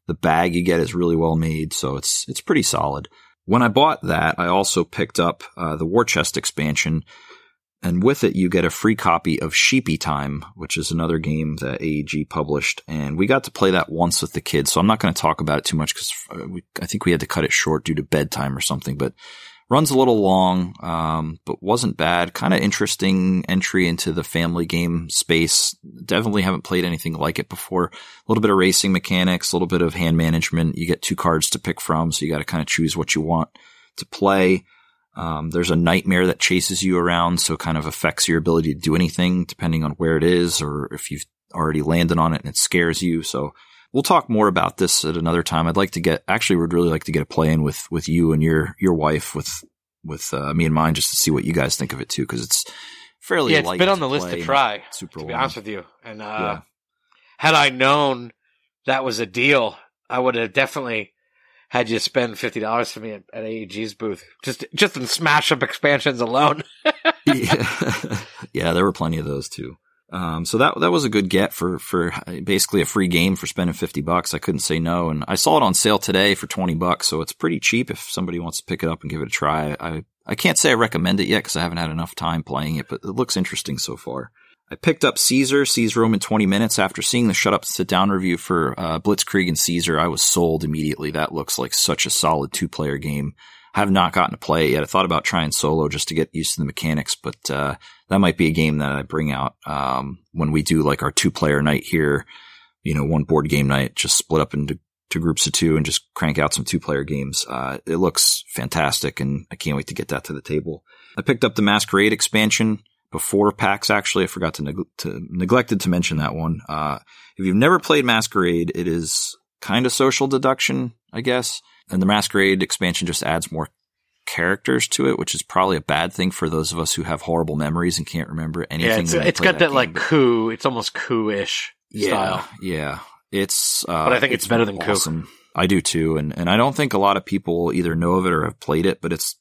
The bag you get is really well made, so it's it's pretty solid. When I bought that, I also picked up uh, the War Chest expansion, and with it, you get a free copy of Sheepy Time, which is another game that AEG published. And we got to play that once with the kids, so I'm not going to talk about it too much because I think we had to cut it short due to bedtime or something. But runs a little long, um, but wasn't bad. Kind of interesting entry into the family game space. Definitely haven't played anything like it before. A little bit of racing mechanics, a little bit of hand management. You get two cards to pick from, so you got to kind of choose what you want to play. Um, there's a nightmare that chases you around, so kind of affects your ability to do anything depending on where it is or if you've already landed on it and it scares you. So we'll talk more about this at another time. I'd like to get, actually would really like to get a play in with, with you and your, your wife with, with, uh, me and mine just to see what you guys think of it too. Cause it's fairly yeah, it's light been on the list to try. Super To be long. honest with you, and uh, Yeah. had I known that was a deal, I would have definitely had you spend fifty dollars for me at, at AEG's booth, just just in smash up expansions alone. [LAUGHS] yeah. [LAUGHS] yeah, there were plenty of those too. Um, so that that was a good get for for basically a free game for spending fifty bucks. I couldn't say no, and I saw it on sale today for twenty bucks, so it's pretty cheap if somebody wants to pick it up and give it a try. I I can't say I recommend it yet because I haven't had enough time playing it, but it looks interesting so far. I picked up Caesar, Seize Rome in 20 minutes. After seeing the Shut Up Sit Down review for uh, Blitzkrieg and Caesar, I was sold immediately. That looks like such a solid two player game. I have not gotten to play it yet. I thought about trying solo just to get used to the mechanics, but uh, that might be a game that I bring out um, when we do like our two player night here. You know, one board game night, just split up into groups of two and just crank out some two player games. Uh, it looks fantastic, and I can't wait to get that to the table. I picked up the Masquerade expansion before PAX. Actually, I forgot to, neg- to neglected to mention that one. Uh, if you've never played Mascarade, it is kind of social deduction, I guess. And the Mascarade expansion just adds more characters to it, which is probably a bad thing for those of us who have horrible memories and can't remember anything. Yeah, it's, it's got that, that like coup. It's almost coup-ish yeah, style. Yeah, it's. Uh, but I think it's, it's better than awesome. coup. I do too, and and I don't think a lot of people either know of it or have played it, but it's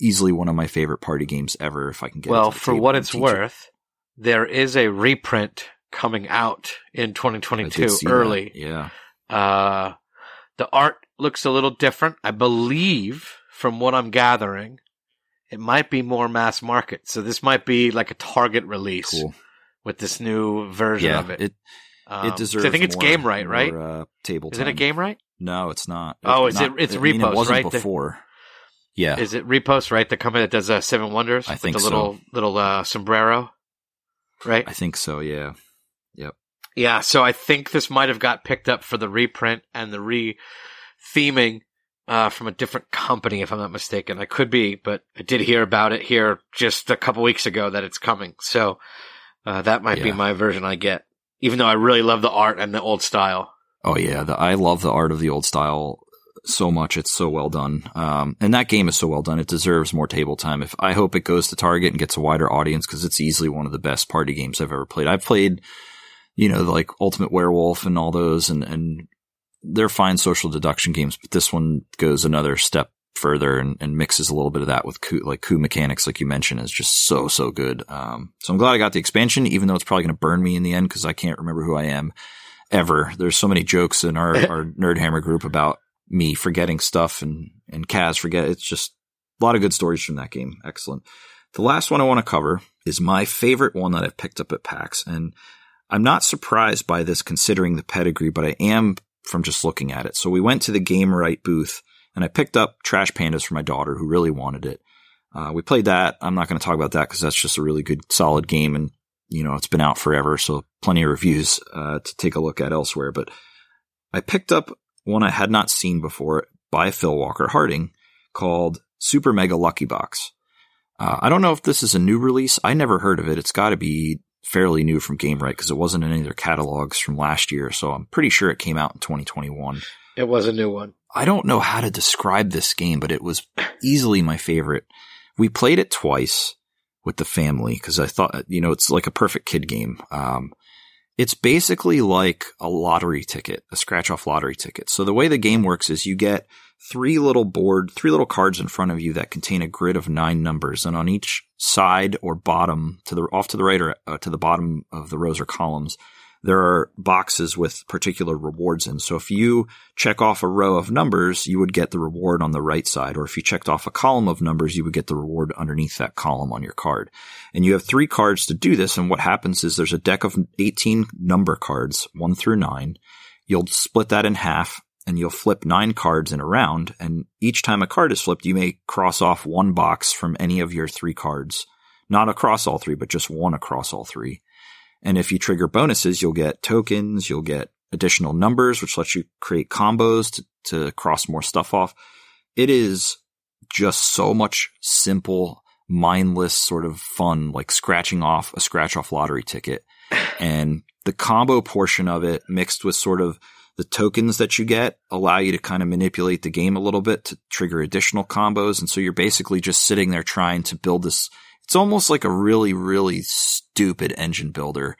easily one of my favorite party games ever. If I can get well, for what it's worth, it. there is a reprint coming out in 2022 early. That. Yeah. Uh, the art looks a little different. I believe, from what I'm gathering, it might be more mass market. So this might be like a Target release cool. with this new version yeah, of it. It um, it deserves. I think it's more, Gamewright, right? More, uh, table. Is it a Gamewright? No, it's not. Oh, it's is not, it? It's I Repos, mean, it wasn't right? Before. Yeah. Is it Repos, right? The company that does uh, Seven Wonders. I with think the little so. little uh, sombrero, right? I think so. Yeah. Yep. Yeah. So I think this might have got picked up for the reprint and the re theming uh, from a different company, if I'm not mistaken. I could be, but I did hear about it here just a couple weeks ago that it's coming. So uh, that might be my version I get, even though I really love the art and the old style. Oh yeah, the, I love the art of the old style so much. It's so well done, um, and that game is so well done. It deserves more table time. If I hope it goes to Target and gets a wider audience because it's easily one of the best party games I've ever played. I've played, you know, like Ultimate Werewolf and all those, and and they're fine social deduction games, but this one goes another step further and, and mixes a little bit of that with coup, like coup mechanics, like you mentioned, is just so so good. Um, so I'm glad I got the expansion, even though it's probably going to burn me in the end because I can't remember who I am ever. There's so many jokes in our, [LAUGHS] our Nerdhammer group about me forgetting stuff and, and Kaz forget. It's just a lot of good stories from that game. Excellent. The last one I want to cover is my favorite one that I've picked up at PAX. And I'm not surprised by this considering the pedigree, but I am from just looking at it. So we went to the Gamewright booth and I picked up Trash Pandas for my daughter who really wanted it. Uh, we played that. I'm not going to talk about that because that's just a really good, solid game. And, you know, it's been out forever. So plenty of reviews uh, to take a look at elsewhere. But I picked up one I had not seen before by Phil Walker-Harding called Super Mega Lucky Box. Uh, I don't know if this is a new release. I never heard of it. It's got to be fairly new from Gamewright because it wasn't in any of their catalogs from last year. So I'm pretty sure it came out in 2021. It was a new one. I don't know how to describe this game, but it was easily my favorite. We played it twice with the family because I thought, you know, it's like a perfect kid game. Um, it's basically like a lottery ticket, a scratch off lottery ticket. So the way the game works is you get three little board, three little cards in front of you that contain a grid of nine numbers. And on each side or bottom to the, off to the right or uh, to the bottom of the rows or columns, there are boxes with particular rewards in. So if you check off a row of numbers, you would get the reward on the right side. Or if you checked off a column of numbers, you would get the reward underneath that column on your card. And you have three cards to do this. And what happens is there's a deck of 18 number cards, one through nine. You'll split that in half and you'll flip nine cards in a round. And each time a card is flipped, you may cross off one box from any of your three cards. Not across all three, but just one across all three. And if you trigger bonuses, you'll get tokens, you'll get additional numbers, which lets you create combos to, to cross more stuff off. It is just so much simple, mindless sort of fun, like scratching off a scratch off lottery ticket. [SIGHS] And the combo portion of it mixed with sort of the tokens that you get allow you to kind of manipulate the game a little bit to trigger additional combos. And so you're basically just sitting there trying to build this. It's almost like a really, really stupid engine builder,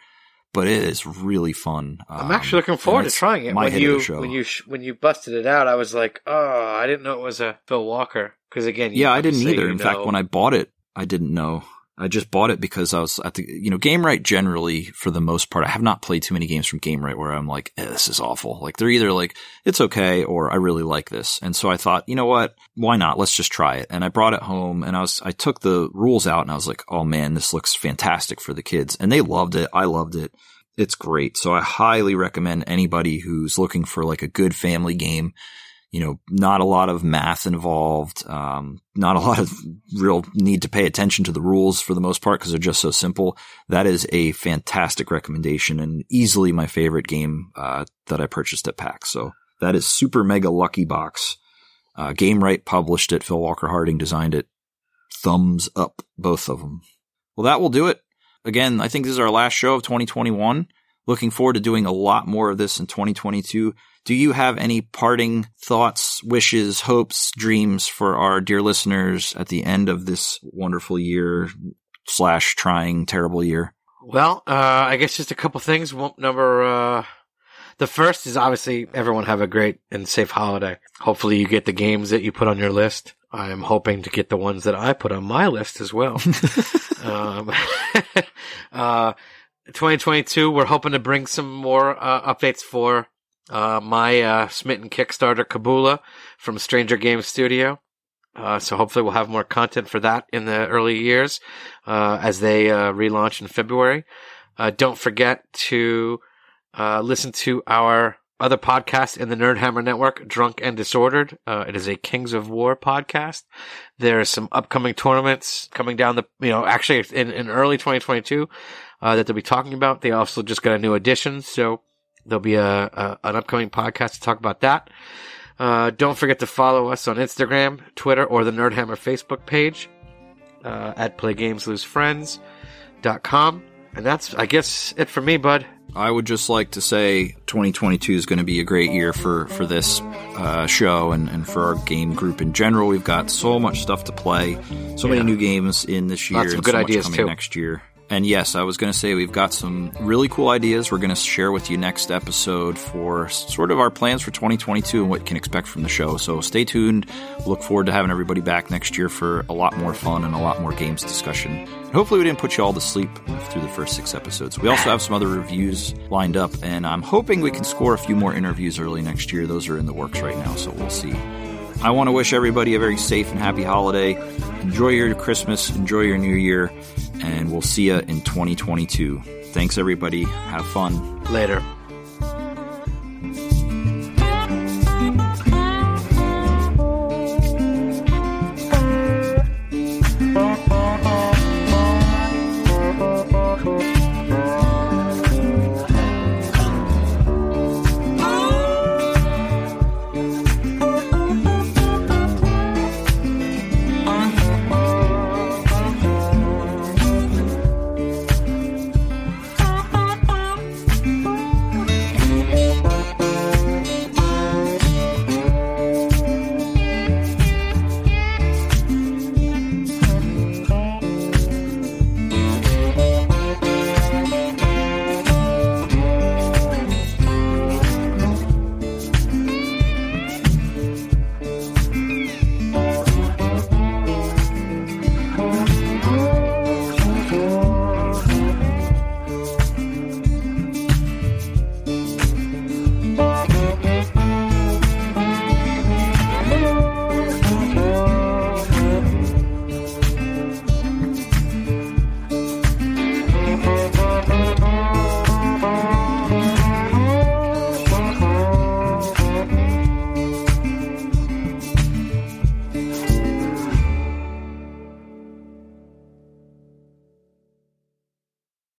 but it is really fun. I'm actually looking um, forward to trying it. my When you show. when you sh- when you busted it out, I was like, oh, I didn't know it was a Phil Walker. Because again, Yeah, I didn't either. In fact, when I bought it, I didn't know. I just bought it because I was at the, you know, Gamewright generally, for the most part, I have not played too many games from Gamewright where I'm like, eh, this is awful. Like they're either like, it's okay or I really like this. And so I thought, you know what? Why not? Let's just try it. And I brought it home and I was, I took the rules out and I was like, oh man, this looks fantastic for the kids. And they loved it. I loved it. It's great. So I highly recommend anybody who's looking for like a good family game you know, not a lot of math involved, um, not a [LAUGHS] lot of real need to pay attention to the rules for the most part because they're just so simple. That is a fantastic recommendation and easily my favorite game uh, that I purchased at PAX. So that is Super Mega Lucky Box. Uh, Gamewright published it. Phil Walker-Harding designed it. Thumbs up, both of them. Well, that will do it. Again, I think this is our last show of 2021. Looking forward to doing a lot more of this in 2022. Do you have any parting thoughts, wishes, hopes, dreams for our dear listeners at the end of this wonderful year slash trying terrible year? Well, uh, I guess just a couple things. Number, uh, the first is obviously everyone have a great and safe holiday. Hopefully you get the games that you put on your list. I am hoping to get the ones that I put on my list as well. [LAUGHS] um, [LAUGHS] uh, 2022, we're hoping to bring some more uh, updates for uh, my uh, smitten Kickstarter Kabula from Stranger Games Studio. Uh, so hopefully we'll have more content for that in the early years uh, as they uh, relaunch in February. Uh, don't forget to listen to our other podcast in the Nerdhammer Network, Drunk and Disordered. it is a Kings of War podcast. There are some upcoming tournaments coming down the, you know, actually in, in early 2022 that they'll be talking about. They also just got a new edition, so There'll be a, a an upcoming podcast to talk about that. Uh, don't forget to follow us on Instagram, Twitter, or the Nerdhammer Facebook page uh, at PlayGamesLoseFriends.com. And that's, I guess, it for me, bud. I would just like to say 2022 is going to be a great year for, for this uh, show and, and for our game group in general. We've got so much stuff to play, so yeah. many new games in this year, Lots of good so ideas coming too. next year. And yes, I was going to say we've got some really cool ideas we're going to share with you next episode for sort of our plans for 2022 and what you can expect from the show. So stay tuned. Look forward to having everybody back next year for a lot more fun and a lot more games discussion. And hopefully, we didn't put you all to sleep through the first six episodes. We also have some other reviews lined up, and I'm hoping we can score a few more interviews early next year. Those are in the works right now, so we'll see. I want to wish everybody a very safe and happy holiday. Enjoy your Christmas, enjoy your New Year, and we'll see you in 2022. Thanks, everybody. Have fun. Later.